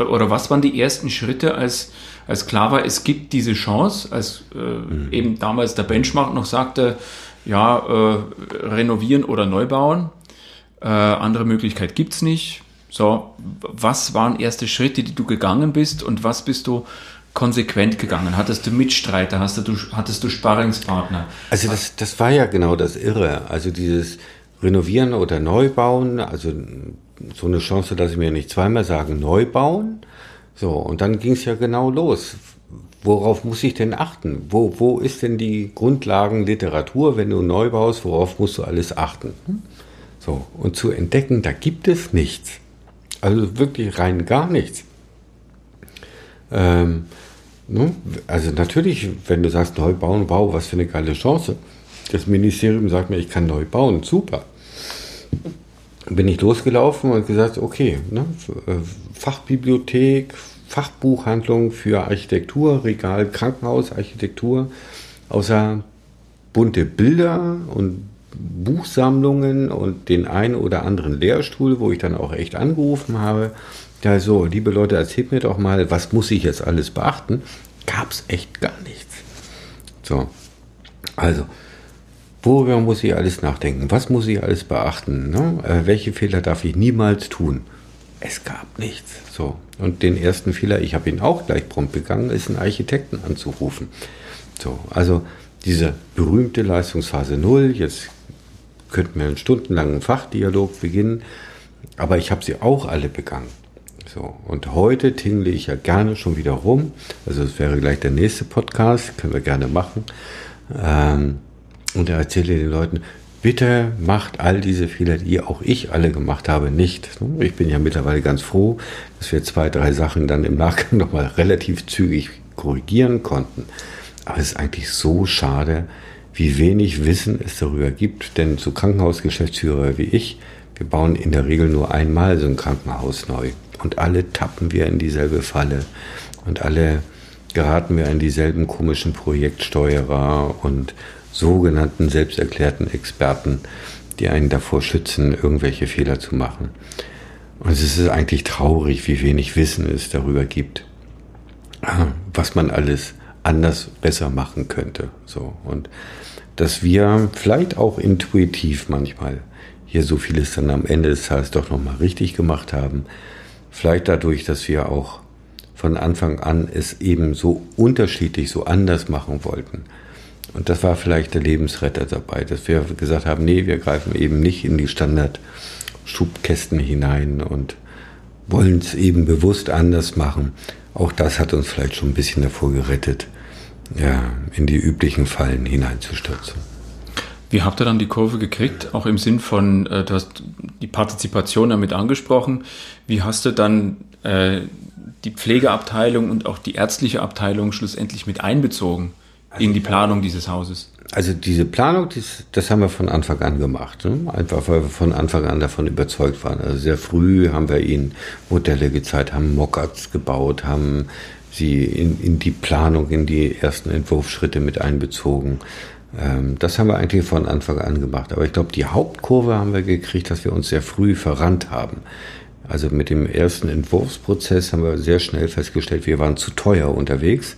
Speaker 3: oder was waren die ersten Schritte, als, als klar war, es gibt diese Chance, als äh, mhm. eben damals der Benchmark noch sagte, ja, äh, renovieren oder neu bauen, äh, andere Möglichkeit gibt es nicht. So, was waren erste Schritte, die du gegangen bist und was bist du konsequent gegangen? Hattest du Mitstreiter? Hast du, hattest du Sparringspartner?
Speaker 1: Also das, das war ja genau das Irre. Also dieses Renovieren oder Neubauen, also so eine Chance, dass ich mir nicht zweimal sagen, neu bauen. So, und dann ging es ja genau los. Worauf muss ich denn achten? Wo, wo ist denn die Grundlagenliteratur, wenn du neu baust? Worauf musst du alles achten? So, und zu entdecken, da gibt es nichts. Also wirklich rein gar nichts. Ähm, ne? Also natürlich, wenn du sagst, neu bauen, wow, was für eine geile Chance. Das Ministerium sagt mir, ich kann neu bauen, super bin ich losgelaufen und gesagt, okay, ne, Fachbibliothek, Fachbuchhandlung für Architektur, Regal, Krankenhaus, Architektur, außer bunte Bilder und Buchsammlungen und den einen oder anderen Lehrstuhl, wo ich dann auch echt angerufen habe. Ja, so, liebe Leute, erzählt mir doch mal, was muss ich jetzt alles beachten? Gab es echt gar nichts. So, also, Worüber muss ich alles nachdenken? Was muss ich alles beachten? Ne? Äh, welche Fehler darf ich niemals tun? Es gab nichts. So. Und den ersten Fehler, ich habe ihn auch gleich prompt begangen, ist einen Architekten anzurufen. So, also diese berühmte Leistungsphase Null, jetzt könnten wir einen stundenlangen Fachdialog beginnen, aber ich habe sie auch alle begangen. So, und heute tingle ich ja gerne schon wieder rum. Also es wäre gleich der nächste Podcast, können wir gerne machen. Ähm, und er erzählte den Leuten, bitte macht all diese Fehler, die auch ich alle gemacht habe, nicht. Ich bin ja mittlerweile ganz froh, dass wir zwei, drei Sachen dann im Nachgang nochmal relativ zügig korrigieren konnten. Aber es ist eigentlich so schade, wie wenig Wissen es darüber gibt. Denn so Krankenhausgeschäftsführer wie ich, wir bauen in der Regel nur einmal so ein Krankenhaus neu. Und alle tappen wir in dieselbe Falle. Und alle geraten wir an dieselben komischen Projektsteuerer und sogenannten selbsterklärten Experten, die einen davor schützen, irgendwelche Fehler zu machen. Und es ist eigentlich traurig, wie wenig Wissen es darüber gibt, was man alles anders besser machen könnte. So. Und dass wir vielleicht auch intuitiv manchmal hier so vieles dann am Ende des Tages doch nochmal richtig gemacht haben. Vielleicht dadurch, dass wir auch von Anfang an es eben so unterschiedlich, so anders machen wollten. Und das war vielleicht der Lebensretter dabei, dass wir gesagt haben, nee, wir greifen eben nicht in die Standardschubkästen hinein und wollen es eben bewusst anders machen. Auch das hat uns vielleicht schon ein bisschen davor gerettet, ja, in die üblichen Fallen hineinzustürzen.
Speaker 3: Wie habt ihr dann die Kurve gekriegt? Auch im Sinn von, äh, du hast die Partizipation damit angesprochen. Wie hast du dann äh, die Pflegeabteilung und auch die ärztliche Abteilung schlussendlich mit einbezogen? also in die Planung dieses Hauses?
Speaker 1: Also diese Planung, das, das haben wir von Anfang an gemacht. Ne? Einfach weil wir von Anfang an davon überzeugt waren. Also sehr früh haben wir ihnen Modelle gezeigt, haben Mockups gebaut, haben sie in, in die Planung, in die ersten Entwurfsschritte mit einbezogen, Ähm, das haben wir eigentlich von Anfang an gemacht. Aber ich glaube, die Hauptkurve haben wir gekriegt, dass wir uns sehr früh verrannt haben. Also mit dem ersten Entwurfsprozess haben wir sehr schnell festgestellt, wir waren zu teuer unterwegs.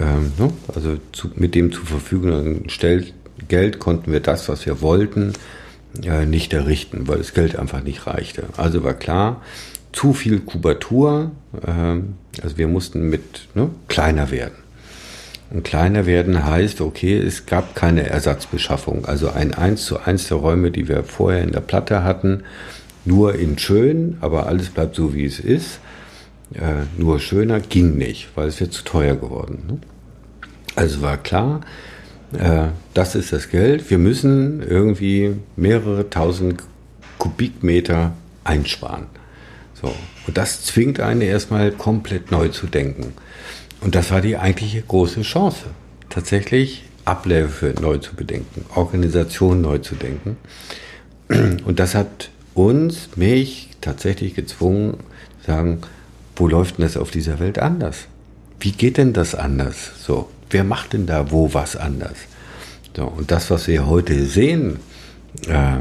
Speaker 1: Ähm, ne? Also zu, mit dem zur Verfügung gestellt Geld konnten wir das, was wir wollten, äh, nicht errichten, weil das Geld einfach nicht reichte. Also war klar, zu viel Kubatur, äh, also wir mussten mit ne, kleiner werden. Und kleiner werden heißt, okay, es gab keine Ersatzbeschaffung. Also ein 1 zu 1 der Räume, die wir vorher in der Platte hatten, nur in schön, aber alles bleibt so, wie es ist. Äh, nur schöner ging nicht, weil es wird zu teuer geworden. Ne? Also war klar, äh, das ist das Geld. Wir müssen irgendwie mehrere tausend Kubikmeter einsparen. So. Und das zwingt einen erstmal komplett neu zu denken. Und das war die eigentliche große Chance, tatsächlich Abläufe neu zu bedenken, Organisation neu zu denken. Und das hat uns, mich tatsächlich gezwungen, zu sagen, wo läuft denn das auf dieser Welt anders? Wie geht denn das anders? So, wer macht denn da wo was anders? So, und das, was wir heute sehen, äh,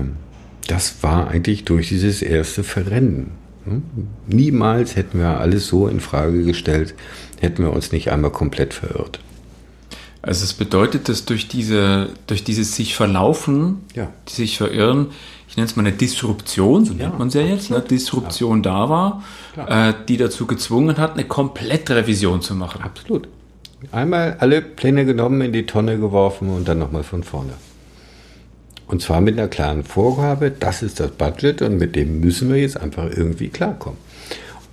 Speaker 1: das war eigentlich durch dieses erste Verrennen. Hm? Niemals hätten wir alles so in Frage gestellt, hätten wir uns nicht einmal komplett verirrt.
Speaker 3: Also es bedeutet, dass durch diese, durch dieses sich verlaufen, ja. sich verirren, ich nenne es mal eine Disruption, so ja, nennt man es ja jetzt, eine Disruption ja. da war, äh, die dazu gezwungen hat, eine komplette Revision zu machen.
Speaker 1: Absolut. Einmal alle Pläne genommen, in die Tonne geworfen und dann nochmal von vorne. Und zwar mit einer klaren Vorgabe, das ist das Budget und mit dem müssen wir jetzt einfach irgendwie klarkommen.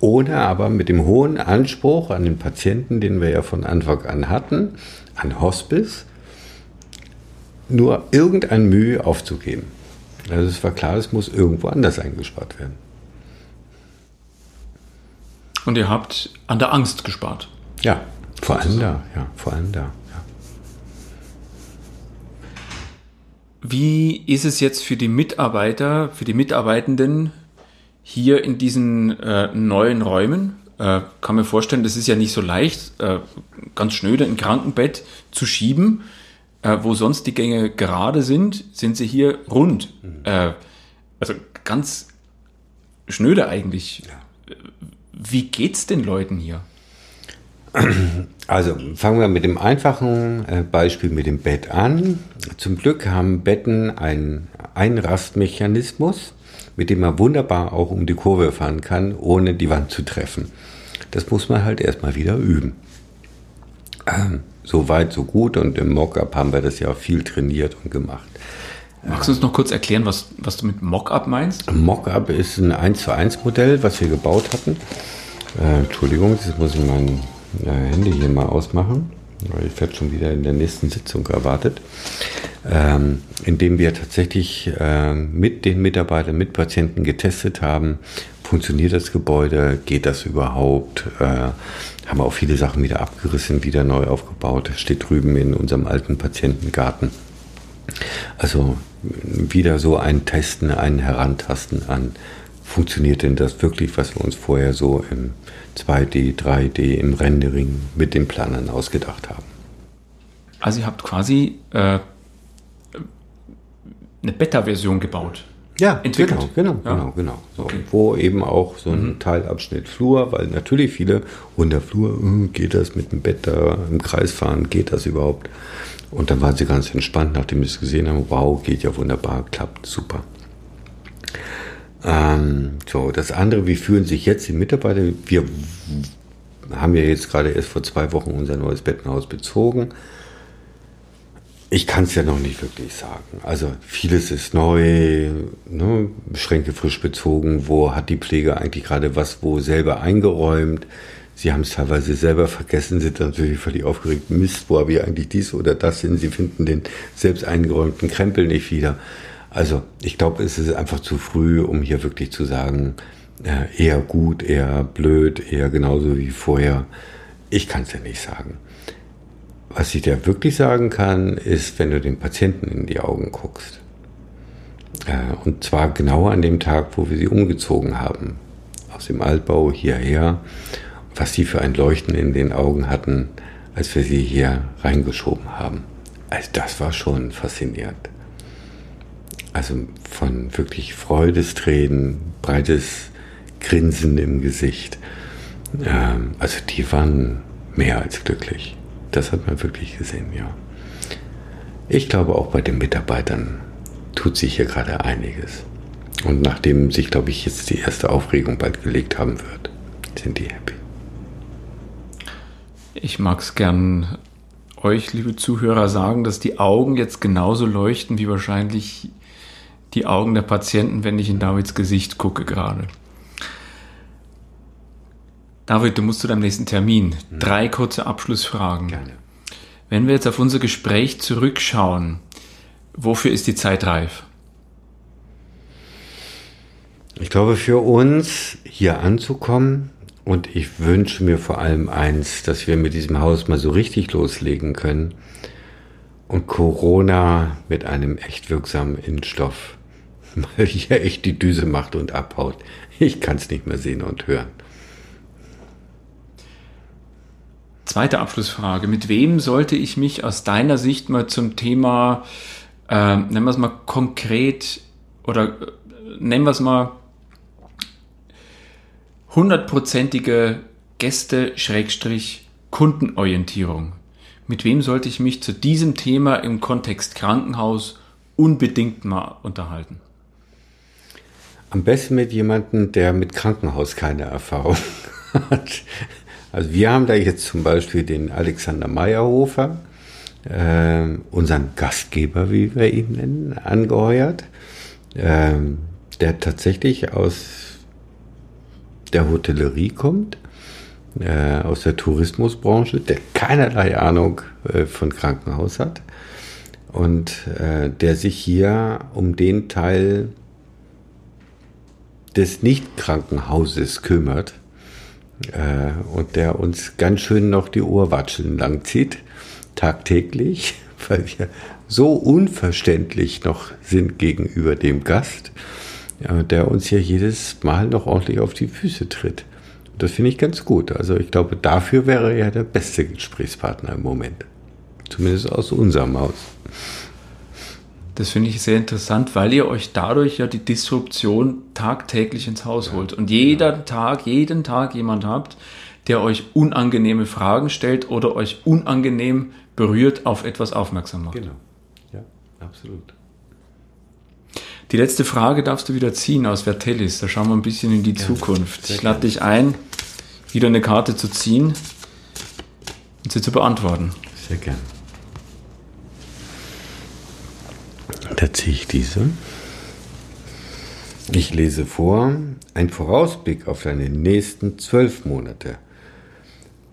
Speaker 1: Ohne aber mit dem hohen Anspruch an den Patienten, den wir ja von Anfang an hatten, an Hospice, nur irgendein Mühe aufzugeben. Also es war klar, es muss irgendwo anders eingespart werden.
Speaker 3: Und ihr habt an der Angst gespart?
Speaker 1: Ja, vor allem da, ja, vor allem da. Ja.
Speaker 3: Wie ist es jetzt für die Mitarbeiter, für die Mitarbeitenden hier in diesen äh, neuen Räumen? Äh, kann mir vorstellen, das ist ja nicht so leicht, äh, ganz schnöde ein Krankenbett zu schieben. Äh, wo sonst die Gänge gerade sind, sind sie hier rund. Mhm. Äh, also ganz schnöde eigentlich. Ja. Wie geht's den Leuten hier?
Speaker 1: Also fangen wir mit dem einfachen äh, Beispiel mit dem Bett an. Zum Glück haben Betten einen Einrastmechanismus, mit dem man wunderbar auch um die Kurve fahren kann, ohne die Wand zu treffen. Das muss man halt erstmal wieder üben. Ähm, so weit, so gut und im Mockup haben wir das ja auch viel trainiert und gemacht.
Speaker 3: Magst du uns noch kurz erklären, was, was du mit Mockup meinst?
Speaker 1: Mockup ist ein 1 zu 1 Modell, was wir gebaut hatten. Äh, Entschuldigung, das muss ich mein äh, Handy hier mal ausmachen, weil ich werde schon wieder in der nächsten Sitzung erwartet, ähm, indem wir tatsächlich äh, mit den Mitarbeitern, mit Patienten getestet haben, funktioniert das Gebäude, geht das überhaupt, äh, haben wir auch viele Sachen wieder abgerissen, wieder neu aufgebaut, steht drüben in unserem alten Patientengarten. Also wieder so ein Testen, ein Herantasten an, funktioniert denn das wirklich, was wir uns vorher so im 2D, 3D, im Rendering mit den Planern ausgedacht haben.
Speaker 3: Also ihr habt quasi äh, eine Beta-Version gebaut.
Speaker 1: Ja, entwickelt. Genau, genau, ja. genau, genau. So, okay. Wo eben auch so ein mhm. Teilabschnitt Flur, weil natürlich viele unter Flur, äh, geht das mit dem Bett da im Kreis fahren, geht das überhaupt? Und dann waren sie ganz entspannt, nachdem sie es gesehen haben, wow, geht ja wunderbar, klappt super. Ähm, so, das andere, wie fühlen sich jetzt die Mitarbeiter? Wir haben ja jetzt gerade erst vor zwei Wochen unser neues Bettenhaus bezogen. Ich kann es ja noch nicht wirklich sagen. Also vieles ist neu, ne? Schränke frisch bezogen. Wo hat die Pflege eigentlich gerade was wo selber eingeräumt? Sie haben es teilweise selber vergessen, sind natürlich völlig aufgeregt. Mist, wo habe ich eigentlich dies oder das hin? Sie finden den selbst eingeräumten Krempel nicht wieder. Also ich glaube, es ist einfach zu früh, um hier wirklich zu sagen, äh, eher gut, eher blöd, eher genauso wie vorher. Ich kann es ja nicht sagen. Was ich dir wirklich sagen kann, ist, wenn du den Patienten in die Augen guckst. Äh, und zwar genau an dem Tag, wo wir sie umgezogen haben. Aus dem Altbau hierher. Was sie für ein Leuchten in den Augen hatten, als wir sie hier reingeschoben haben. Also das war schon faszinierend. Also von wirklich Freudestränen, breites Grinsen im Gesicht. Ähm, also die waren mehr als glücklich. Das hat man wirklich gesehen, ja. Ich glaube auch bei den Mitarbeitern tut sich hier gerade einiges. Und nachdem sich, glaube ich, jetzt die erste Aufregung bald gelegt haben wird, sind die happy.
Speaker 3: Ich mag es gern euch, liebe Zuhörer, sagen, dass die Augen jetzt genauso leuchten wie wahrscheinlich die Augen der Patienten, wenn ich in Davids Gesicht gucke gerade. David, du musst zu deinem nächsten Termin. Mhm. Drei kurze Abschlussfragen. Gerne. Wenn wir jetzt auf unser Gespräch zurückschauen, wofür ist die Zeit reif?
Speaker 1: Ich glaube, für uns hier anzukommen, und ich wünsche mir vor allem eins, dass wir mit diesem Haus mal so richtig loslegen können und Corona mit einem echt wirksamen Impfstoff mal [LAUGHS] hier echt die Düse macht und abhaut. Ich kann es nicht mehr sehen und hören.
Speaker 3: Zweite Abschlussfrage. Mit wem sollte ich mich aus deiner Sicht mal zum Thema, äh, nennen wir es mal konkret oder äh, nennen wir es mal hundertprozentige Gäste-Kundenorientierung. Mit wem sollte ich mich zu diesem Thema im Kontext Krankenhaus unbedingt mal unterhalten?
Speaker 1: Am besten mit jemandem, der mit Krankenhaus keine Erfahrung [LAUGHS] hat. Also wir haben da jetzt zum Beispiel den Alexander Meyerhofer, äh, unseren Gastgeber, wie wir ihn nennen, angeheuert, äh, der tatsächlich aus der Hotellerie kommt, äh, aus der Tourismusbranche, der keinerlei Ahnung äh, von Krankenhaus hat und äh, der sich hier um den Teil des Nicht-Krankenhauses kümmert und der uns ganz schön noch die Ohrwatscheln langzieht, tagtäglich, [LAUGHS] weil wir so unverständlich noch sind gegenüber dem Gast ja, der uns ja jedes Mal noch ordentlich auf die Füße tritt. das finde ich ganz gut. Also ich glaube, dafür wäre er der beste Gesprächspartner im Moment. Zumindest aus unserem Haus.
Speaker 3: Das finde ich sehr interessant, weil ihr euch dadurch ja die Disruption tagtäglich ins Haus ja. holt und jeder ja. Tag, jeden Tag jemand habt, der euch unangenehme Fragen stellt oder euch unangenehm berührt auf etwas aufmerksam macht. Genau.
Speaker 1: Ja, absolut.
Speaker 3: Die letzte Frage darfst du wieder ziehen aus Vertellis. Da schauen wir ein bisschen in die ja, Zukunft. Ich lade dich ein, wieder eine Karte zu ziehen und sie zu beantworten.
Speaker 1: Sehr gern. Da ziehe ich diese. Ich lese vor, ein Vorausblick auf deine nächsten zwölf Monate.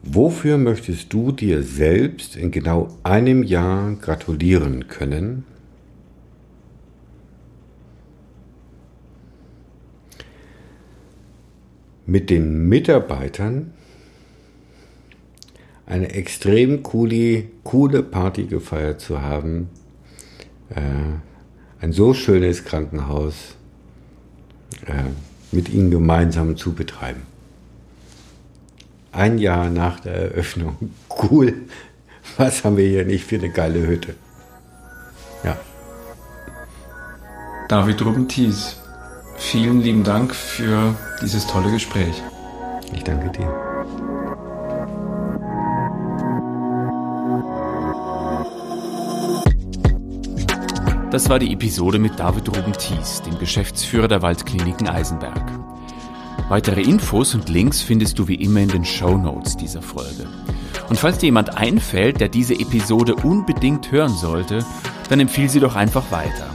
Speaker 1: Wofür möchtest du dir selbst in genau einem Jahr gratulieren können? mit den Mitarbeitern eine extrem coole, coole Party gefeiert zu haben. Äh, ein so schönes Krankenhaus äh, mit ihnen gemeinsam zu betreiben. Ein Jahr nach der Eröffnung. [LAUGHS] Cool. Was haben wir hier nicht für eine geile Hütte? Ja.
Speaker 3: David Ruben-Thies. Vielen lieben Dank für dieses tolle Gespräch.
Speaker 1: Ich danke dir.
Speaker 3: Das war die Episode mit David Ruben-Thies, dem Geschäftsführer der Waldkliniken Eisenberg. Weitere Infos und Links findest du wie immer in den Show Notes dieser Folge. Und falls dir jemand einfällt, der diese Episode unbedingt hören sollte, dann empfiehl sie doch einfach weiter.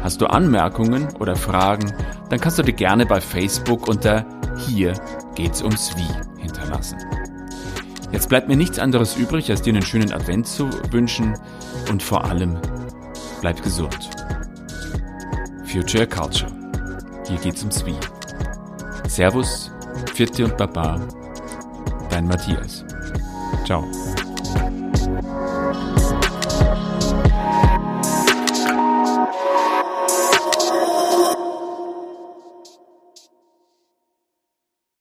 Speaker 3: Hast du Anmerkungen oder Fragen, dann kannst du dir gerne bei Facebook unter Hier geht's ums Wie hinterlassen. Jetzt bleibt mir nichts anderes übrig, als dir einen schönen Advent zu wünschen und vor allem bleib gesund. Future Culture. Hier geht's ums Wie. Servus, Vierte und Baba, dein Matthias. Ciao.